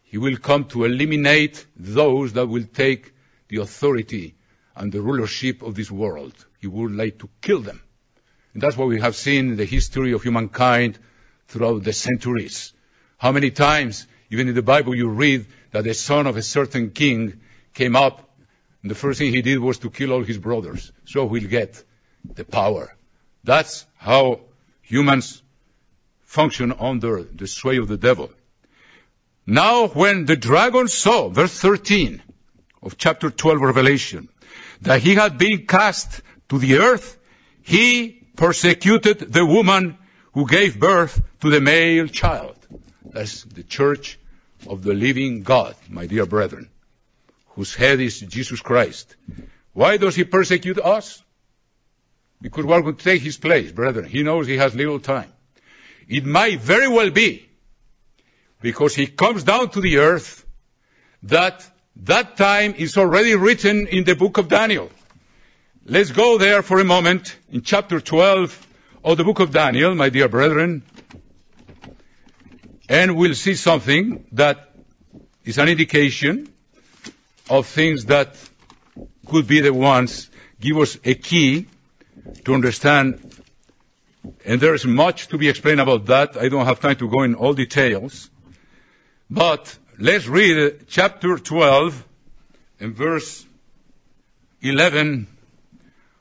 He will come to eliminate those that will take the authority and the rulership of this world. He would like to kill them. And that's what we have seen in the history of humankind throughout the centuries. How many times, even in the Bible, you read that the son of a certain king came up, and the first thing he did was to kill all his brothers, so he'll get the power. That's how humans function under the sway of the devil. Now when the dragon saw, verse 13 of chapter 12 Revelation, that he had been cast to the earth, he persecuted the woman who gave birth to the male child. That's the church of the living God, my dear brethren, whose head is Jesus Christ. Why does he persecute us? Because going to take his place, brethren. He knows he has little time. It might very well be because he comes down to the earth, that that time is already written in the book of Daniel. Let's go there for a moment in chapter 12 of the book of Daniel, my dear brethren, and we'll see something that is an indication of things that could be the ones give us a key to understand. And there's much to be explained about that. I don't have time to go in all details. But let's read chapter 12 and verse 11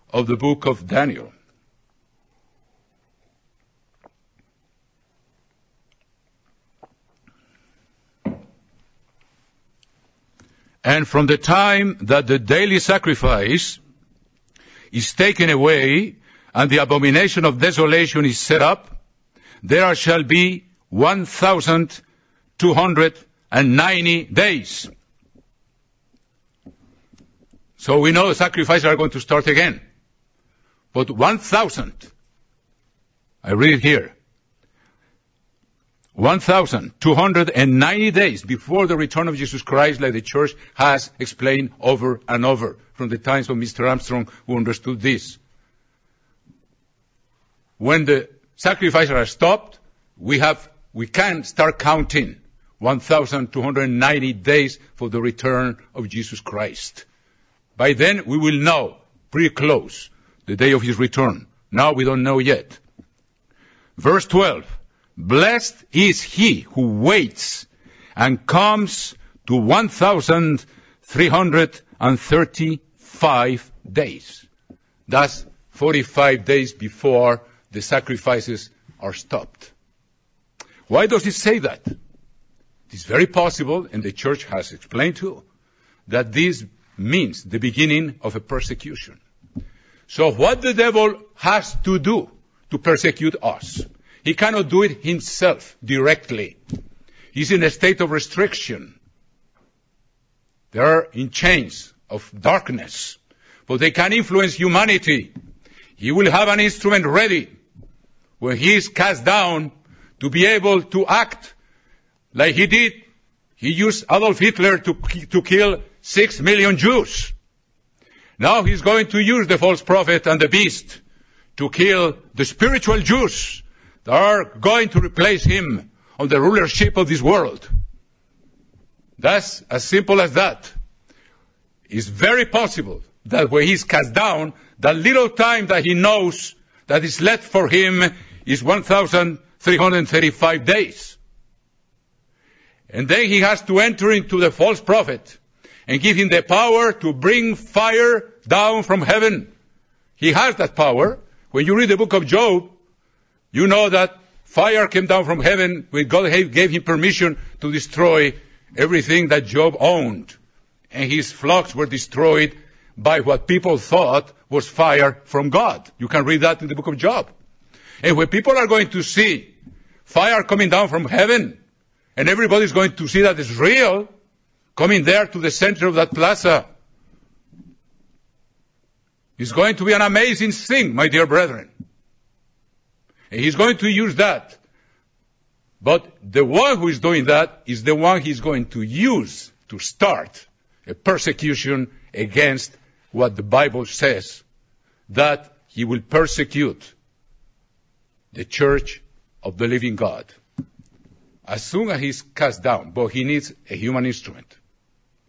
of the book of Daniel. And from the time that the daily sacrifice is taken away and the abomination of desolation is set up, there shall be 1,000 290 days. So we know the sacrifices are going to start again. But 1,000, I read it here, 1,290 days before the return of Jesus Christ, like the church has explained over and over from the times of Mr. Armstrong who understood this. When the sacrifices are stopped, we have, we can start counting 1,290 days for the return of Jesus Christ. By then we will know pretty close the day of his return. Now we don't know yet. Verse 12. Blessed is he who waits and comes to 1,335 days. That's 45 days before the sacrifices are stopped. Why does it say that? It's very possible, and the church has explained too, that this means the beginning of a persecution. So what the devil has to do to persecute us, he cannot do it himself directly. He's in a state of restriction. They are in chains of darkness, but they can influence humanity. He will have an instrument ready when he is cast down to be able to act like he did. He used Adolf Hitler to, to kill six million Jews. Now he's going to use the false prophet and the beast to kill the spiritual Jews that are going to replace him on the rulership of this world. That's as simple as that. It's very possible that when he's cast down, the little time that he knows that is left for him is 1,335 days. And then he has to enter into the false prophet and give him the power to bring fire down from heaven. He has that power. When you read the book of Job, you know that fire came down from heaven when God gave him permission to destroy everything that Job owned. And his flocks were destroyed by what people thought was fire from God. You can read that in the book of Job. And when people are going to see fire coming down from heaven, and everybody's going to see that it's real, coming there to the center of that plaza. It's going to be an amazing thing, my dear brethren. And he's going to use that. But the one who is doing that is the one he's going to use to start a persecution against what the Bible says that he will persecute the church of the living God. As soon as he's cast down, but he needs a human instrument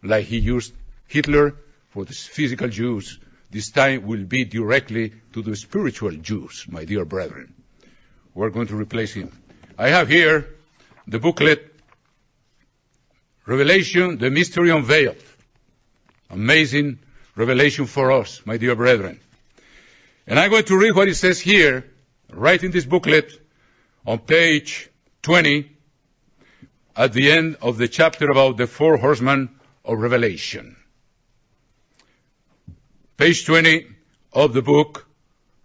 like he used Hitler for the physical Jews, this time will be directly to the spiritual Jews, my dear brethren. We're going to replace him. I have here the booklet, Revelation, the Mystery Unveiled. Amazing revelation for us, my dear brethren. And I'm going to read what it says here, right in this booklet, on page 20, at the end of the chapter about the four horsemen of Revelation. Page 20 of the book,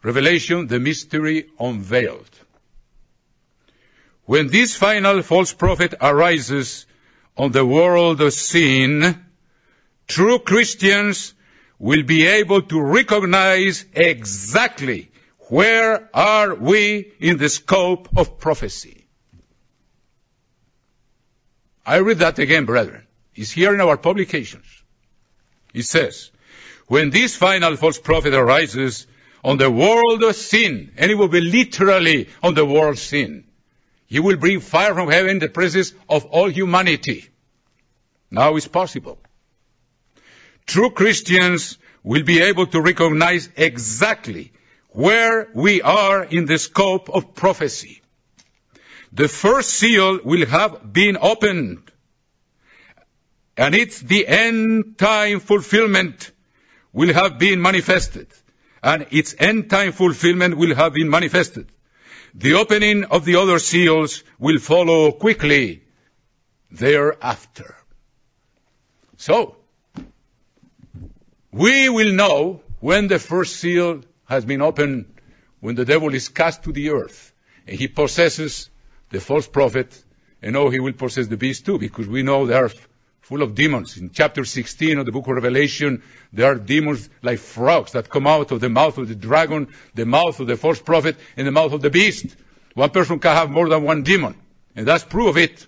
Revelation, the mystery unveiled. When this final false prophet arises on the world scene, true Christians will be able to recognize exactly where are we in the scope of prophecy. I read that again, brethren It's here in our publications. It says, when this final false prophet arises on the world of sin, and it will be literally on the world sin, he will bring fire from heaven in the presence of all humanity. Now it's possible. True Christians will be able to recognize exactly where we are in the scope of prophecy. The first seal will have been opened and it's the end time fulfillment will have been manifested. And its end time fulfillment will have been manifested. The opening of the other seals will follow quickly thereafter. So, we will know when the first seal has been opened, when the devil is cast to the earth, and he possesses the false prophet, and know he will possess the beast too, because we know there are full of demons. In chapter 16 of the book of Revelation, there are demons like frogs that come out of the mouth of the dragon, the mouth of the false prophet, and the mouth of the beast. One person can have more than one demon, and that's proof of it.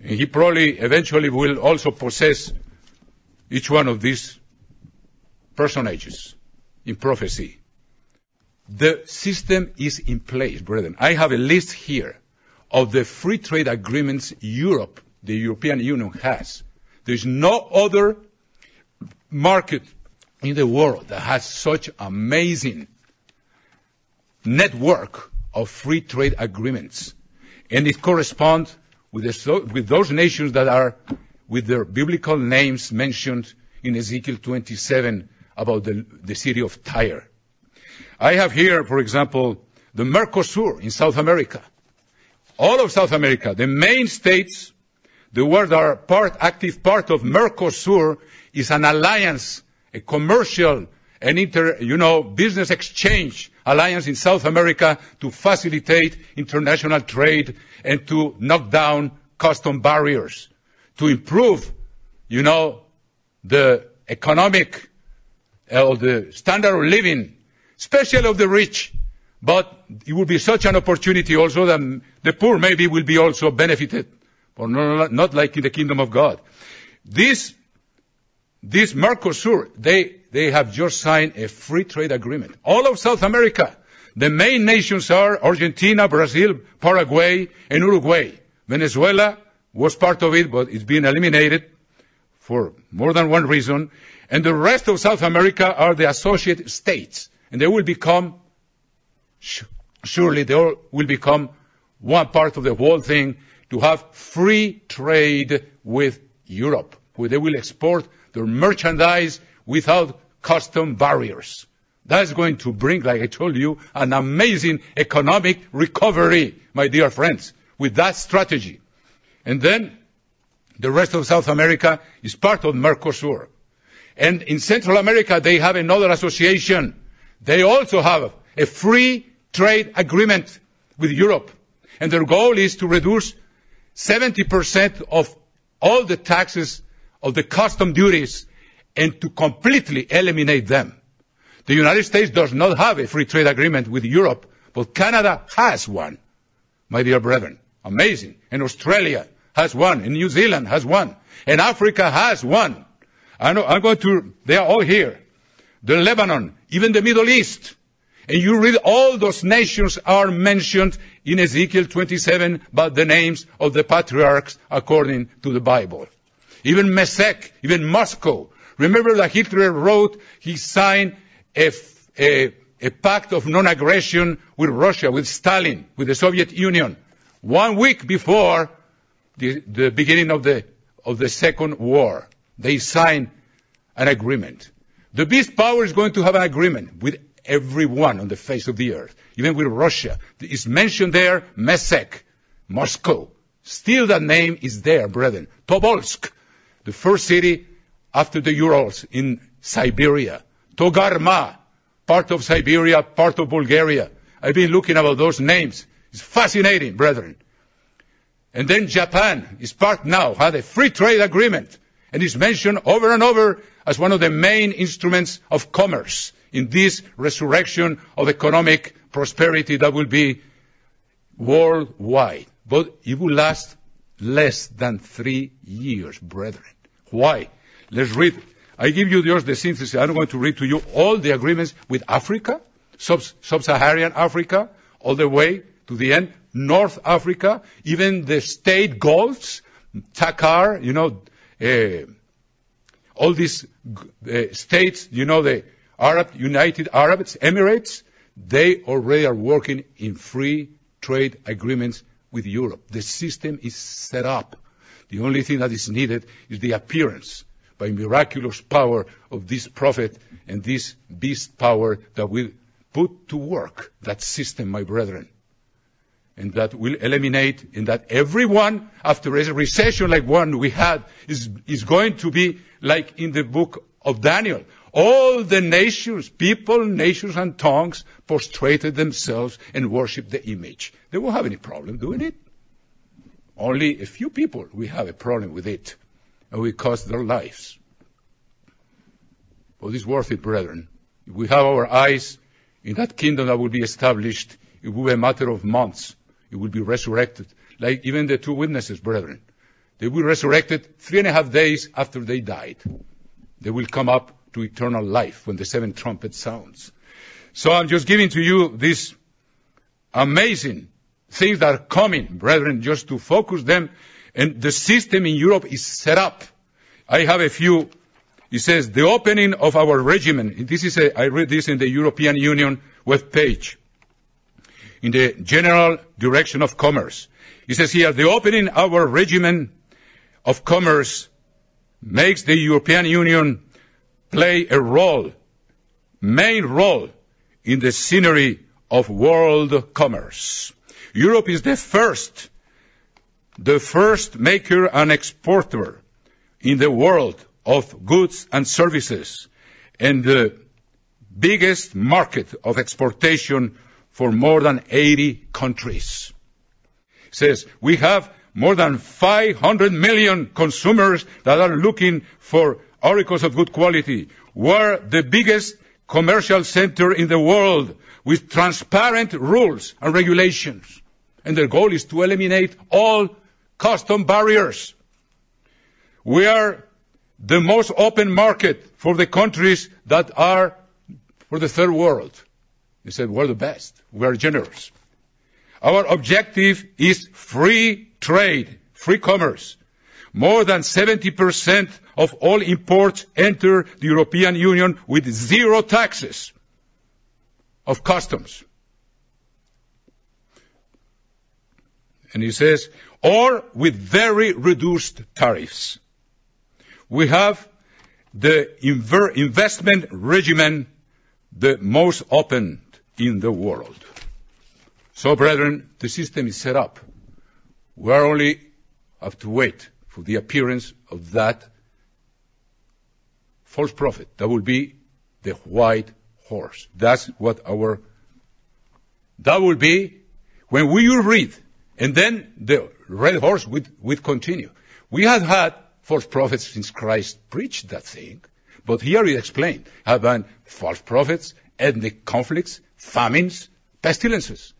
And he probably eventually will also possess each one of these personages in prophecy. The system is in place, brethren. I have a list here of the free trade agreements Europe the European Union has. There's no other market in the world that has such amazing network of free trade agreements. And it corresponds with, those nations that are with their biblical names mentioned in Ezekiel 27 about the city of Tyre. I have here, for example, the Mercosur in South America. All of South America, the main states, the world are part, active part of Mercosur is an alliance, a commercial, and inter, you know, business exchange alliance in South America to facilitate international trade and to knock down custom barriers, to improve, you know, the economic uh, the standard of living, especially of the rich. But it will be such an opportunity also that the poor maybe will be also benefited, but not, like in the kingdom of God. This, this Mercosur, they, they have just signed a free trade agreement. All of South America, the main nations are Argentina, Brazil, Paraguay, and Uruguay. Venezuela was part of it, but it's been eliminated for more than one reason. And the rest of South America are the associate states. And they will become, surely they all will become one part of the whole thing to have free trade with Europe, where they will export their merchandise without custom barriers. That's going to bring, like I told you, an amazing economic recovery, my dear friends, with that strategy. And then the rest of South America is part of Mercosur. And in Central America, they have another association. They also have a free trade agreement with Europe. And their goal is to reduce 70% of all the taxes of the custom duties and to completely eliminate them. The United States does not have a free trade agreement with Europe, but Canada has one, my dear brethren. Amazing. And Australia has one, and New Zealand has one, and Africa has one. I know, I'm going to, they are all here. The Lebanon, even the Middle East. And you read all those nations are mentioned in Ezekiel 27 by the names of the patriarchs according to the Bible. Even Meshech, even Moscow. Remember that Hitler wrote, he signed a, a, a pact of non-aggression with Russia, with Stalin, with the Soviet Union, one week before the, the beginning of the, of the Second War. They signed an agreement. The beast power is going to have an agreement with everyone on the face of the earth, even with Russia. It's mentioned there, Meshech, Moscow. Still that name is there, brethren. Tobolsk, the first city after the Urals in Siberia. Togarma, part of Siberia, part of Bulgaria. I've been looking about those names. It's fascinating, brethren. And then Japan is part now, had a free trade agreement, and is mentioned over and over as one of the main instruments of commerce in this resurrection of economic prosperity that will be worldwide. But it will last less than three years, brethren. Why? Let's read. I give you just the synthesis. I'm going to read to you all the agreements with Africa, sub-Saharan Africa, all the way to the end, North Africa, even the state Gulfs, Takar, you know, uh, all these uh, states, you know, the Arab, United Arab Emirates, they already are working in free trade agreements with Europe. The system is set up. The only thing that is needed is the appearance by miraculous power of this prophet and this beast power that will put to work that system, my brethren and that will eliminate and that everyone after a recession like one we had is, is going to be like in the book of Daniel. All the nations, people, nations and tongues prostrated themselves and worshiped the image. They won't have any problem doing it. Only a few people we have a problem with it and we cost their lives. But it's worth it, brethren. If we have our eyes in that kingdom that will be established, it will be a matter of months It will be resurrected. Like even the two witnesses, brethren. They will be resurrected three and a half days after they died. They will come up to eternal life when the seventh trumpet sounds. So I'm just giving to you these amazing things that are coming, brethren, just to focus them And the system in Europe is set up. I have a few. It says the opening of our regimen. This is a, I read this in the European Union web page. In the General Direction of Commerce. It says here, the opening our regimen of commerce makes the European Union play a role, main role in the scenery of world commerce. Europe is the first, the first maker and exporter in the world of goods and services and the biggest market of exportation for more than 80 countries. It says we have more than 500 million consumers that are looking for articles of good quality. We're the biggest commercial center in the world with transparent rules and regulations. And their goal is to eliminate all custom barriers. We are the most open market for the countries that are for the third world. They said, we're the best. We are generous. Our objective is free trade, free commerce. More than 70% of all imports enter the European Union with zero taxes of customs. And he says, or with very reduced tariffs. We have the investment regimen the most open in the world. So, brethren, the system is set up. We are only have to wait for the appearance of that false prophet. That will be the white horse. That's what our, that will be when we will read, and then the red horse would, would continue. We have had false prophets since Christ preached that thing, but here he explained, have been false prophets, ethnic conflicts, famines, pestilences.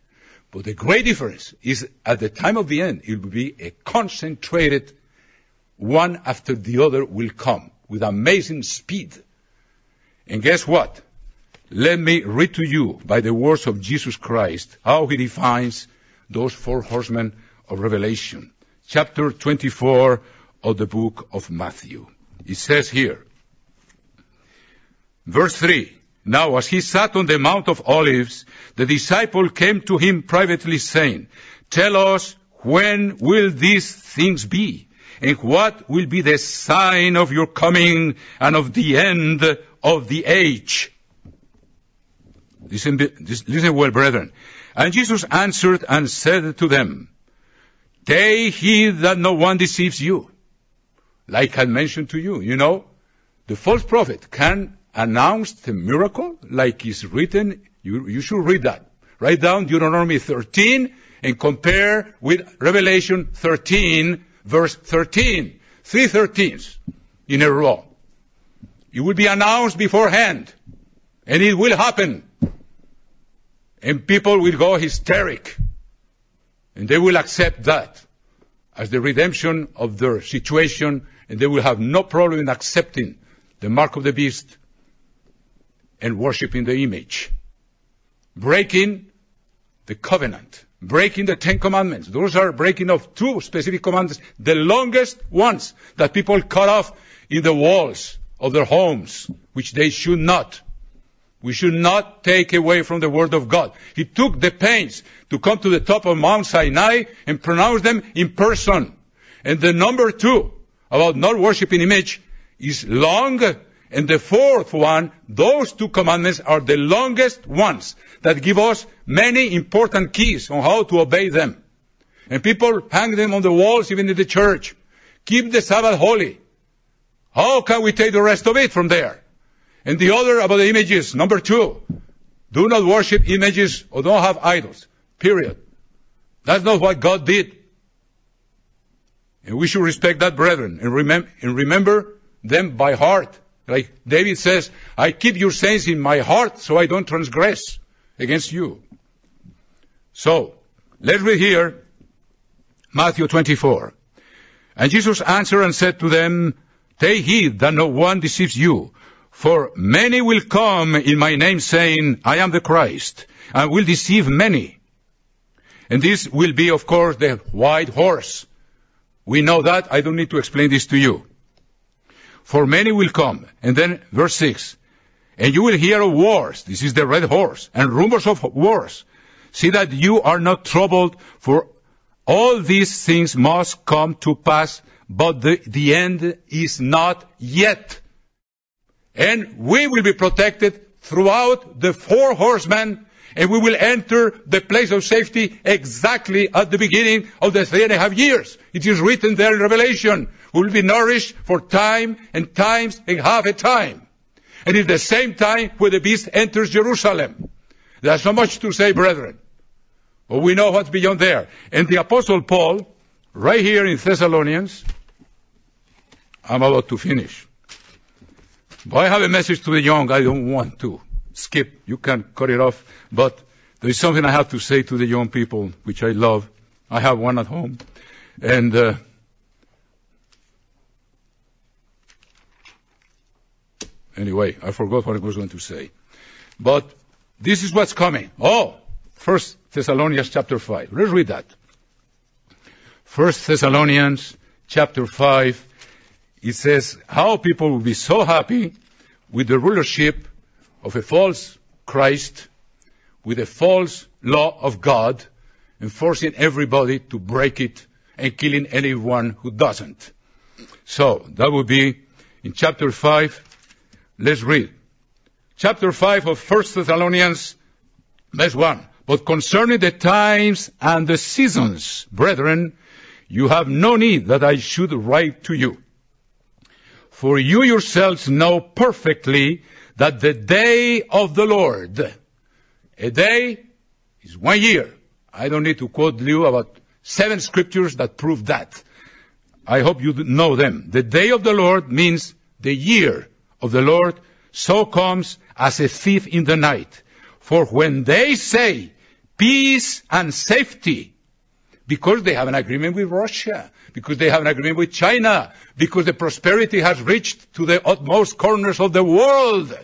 But the great difference is at the time of the end, it will be a concentrated one after the other will come with amazing speed. And guess what? Let me read to you by the words of Jesus Christ how he defines those four horsemen of Revelation. Chapter 24 of the book of Matthew. It says here, verse 3, now, as he sat on the Mount of Olives, the disciple came to him privately saying, Tell us when will these things be? And what will be the sign of your coming and of the end of the age? Listen, listen well, brethren. And Jesus answered and said to them, Take heed that no one deceives you. Like I mentioned to you, you know, the false prophet can announce a miracle like is written. You, you should read that. Write down Deuteronomy 13 and compare with Revelation 13 verse 13. Three thirteens in a row. It will be announced beforehand and it will happen. And people will go hysteric and they will accept that as the redemption of their situation and they will have no problem in accepting the mark of the beast and worshiping the image. Breaking the covenant. Breaking the Ten Commandments. Those are breaking of two specific commandments, the longest ones that people cut off in the walls of their homes, which they should not. We should not take away from the Word of God. He took the pains to come to the top of Mount Sinai and pronounce them in person. And the number two about not worshiping image is long and the fourth one, those two commandments are the longest ones that give us many important keys on how to obey them. And people hang them on the walls even in the church. Keep the Sabbath holy. How can we take the rest of it from there? And the other about the images, number two, do not worship images or don't have idols. Period. That's not what God did. And we should respect that, brethren, and, and remember them by heart. Like David says, I keep your sayings in my heart so I don't transgress against you. So, let's read here Matthew 24. And Jesus answered and said to them, Take heed that no one deceives you, for many will come in my name saying, I am the Christ, and will deceive many. And this will be, of course, the white horse We know that. I don't need to explain this to you. For many will come. And then verse 6. And you will hear of wars. This is the red horse. And rumors of wars. See that you are not troubled, for all these things must come to pass, but the, the end is not yet. And we will be protected throughout the four horsemen, and we will enter the place of safety exactly at the beginning of the three and a half years. It is written there in Revelation. We will be nourished for time and times and half a time. And it's the same time when the beast enters Jerusalem. There's not much to say, brethren. But we know what's beyond there. And the Apostle Paul, right here in Thessalonians, I'm about to finish. But I have a message to the young. I don't want to skip. You can cut it off. But there is something I have to say to the young people, which I love. I have one at home. And, uh, anyway, I forgot what I was going to say. But this is what's coming. Oh, First Thessalonians chapter 5. Let's read that. First Thessalonians chapter 5. It says how people will be so happy with the rulership of a false Christ, with a false law of God, and forcing everybody to break it and killing anyone who doesn't. So, that would be in chapter 5. Let's read. Chapter 5 of First Thessalonians, verse 1. But concerning the times and the seasons, brethren, you have no need that I should write to you. For you yourselves know perfectly that the day of the Lord, a day is one year. I don't need to quote you about seven scriptures that prove that. I hope you know them. The day of the Lord means the year of the Lord so comes as a thief in the night. For when they say peace and safety because they have an agreement with Russia, because they have an agreement with China, because the prosperity has reached to the utmost corners of the world.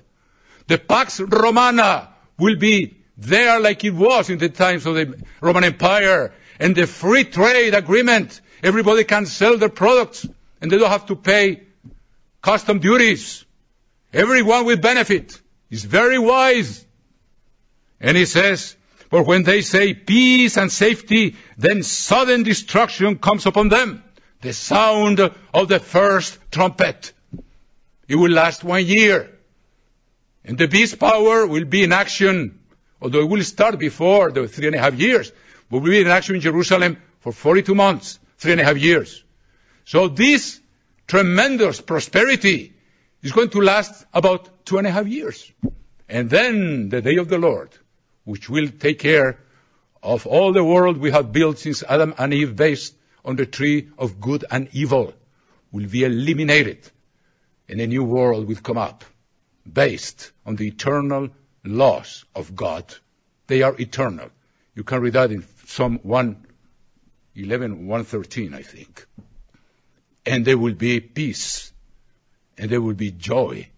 The Pax Romana will be there like it was in the times of the Roman Empire. And the free trade agreement, everybody can sell their products and they don't have to pay custom duties. Everyone will benefit. It's very wise. And he says, for when they say peace and safety, then sudden destruction comes upon them. The sound of the first trumpet. It will last one year. And the beast power will be in action, although it will start before the three and a half years, but will be in action in Jerusalem for 42 months, three and a half years. So this tremendous prosperity is going to last about two and a half years. And then the day of the Lord which will take care of all the world we have built since Adam and Eve based on the tree of good and evil will be eliminated and a new world will come up based on the eternal laws of God. They are eternal. You can read that in Psalm 111, 113, I think. And there will be peace, and there will be joy,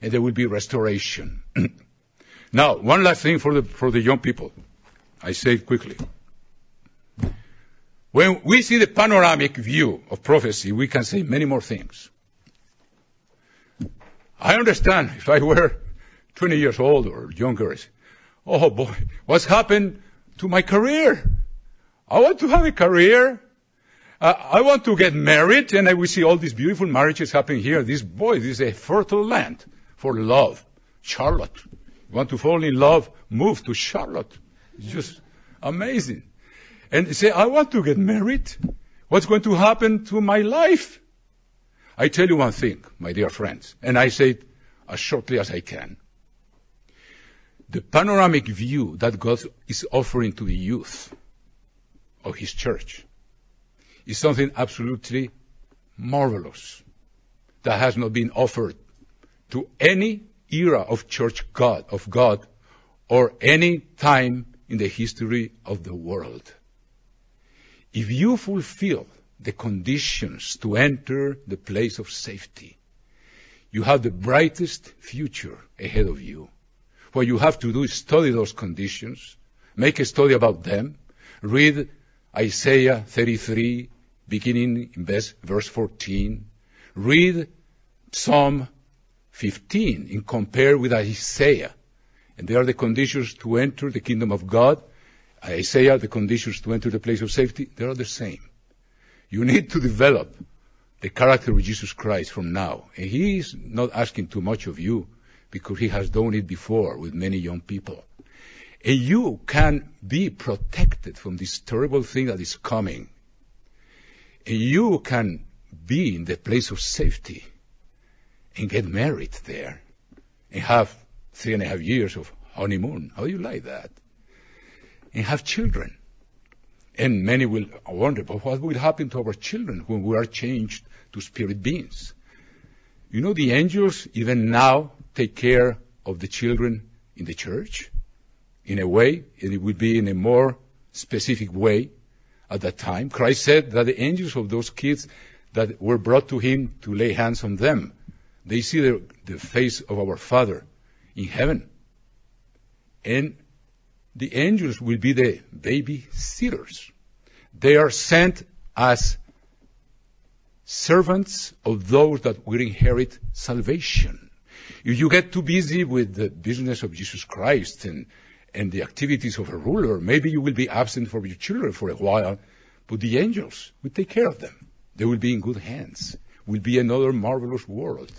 and there will be restoration. Now, one last thing for the, for the young people. I say it quickly. When we see the panoramic view of prophecy, we can say many more things. I understand if I were 20 years old or younger, oh boy, what's happened to my career? I want to have a career. Uh, I want to get married, and I see all these beautiful marriages happening here. This boy, this is a fertile land for love. Charlotte, want to fall in love, move to Charlotte. It's just amazing. And say, I want to get married. What's going to happen to my life? I tell you one thing, my dear friends, and I say it as shortly as I can. The panoramic view that God is offering to the youth of His church is something absolutely marvelous that has not been offered to any era of church God, of God, or any time in the history of the world. If you fulfill the conditions to enter the place of safety, you have the brightest future ahead of you. What you have to do is study those conditions, make a study about them, read Isaiah 33, beginning in verse 14. Read Psalm 15 in compare with Isaiah. And there are the conditions to enter the kingdom of God. Isaiah, the conditions to enter the place of safety, they are the same. You need to develop the character of Jesus Christ from now. And he is not asking too much of you because he has done it before with many young people. And you can be protected from this terrible thing that is coming. And you can be in the place of safety and get married there and have three and a half years of honeymoon. How do you like that? And have children. And many will wonder, but what will happen to our children when we are changed to spirit beings? You know, the angels even now take care of the children in the church in a way, and it will be in a more specific way at that time. Christ said that the angels of those kids that were brought to him to lay hands on them, they see the, the face of our Father in heaven. And the angels will be the baby sitters. They are sent as servants of those that will inherit salvation. If you get too busy with the business of Jesus Christ and, and the activities of a ruler, maybe you will be absent from your children for a while, but the angels will take care of them. They will be in good hands. Will be another marvelous world.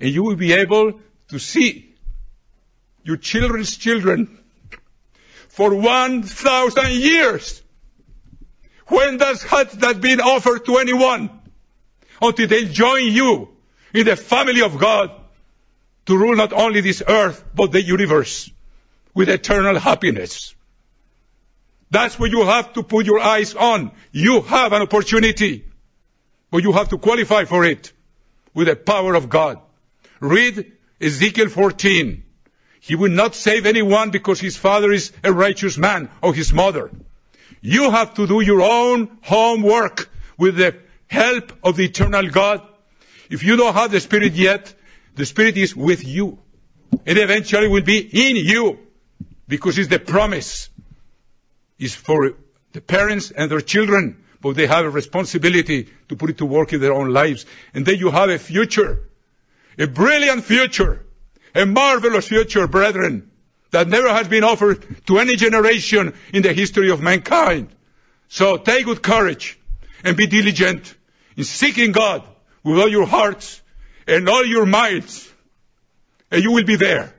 And you will be able to see your children's children for 1,000 years. When does has that been offered to anyone? Until they join you in the family of God to rule not only this earth, but the universe with eternal happiness. That's what you have to put your eyes on. You have an opportunity, but you have to qualify for it with the power of God. Read Ezekiel 14. He will not save anyone because his father is a righteous man or his mother. You have to do your own homework with the help of the eternal God. If you don't have the Spirit yet, the Spirit is with you. It eventually will be in you because it's the promise. It's for the parents and their children, but they have a responsibility to put it to work in their own lives. And then you have a future, a brilliant future a marvelous future, brethren, that never has been offered to any generation in the history of mankind. So take good courage and be diligent in seeking God with all your hearts and all your minds, and you will be there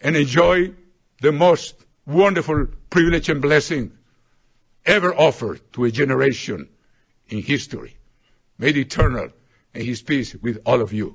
and enjoy the most wonderful privilege and blessing ever offered to a generation in history. May the eternal and his peace with all of you.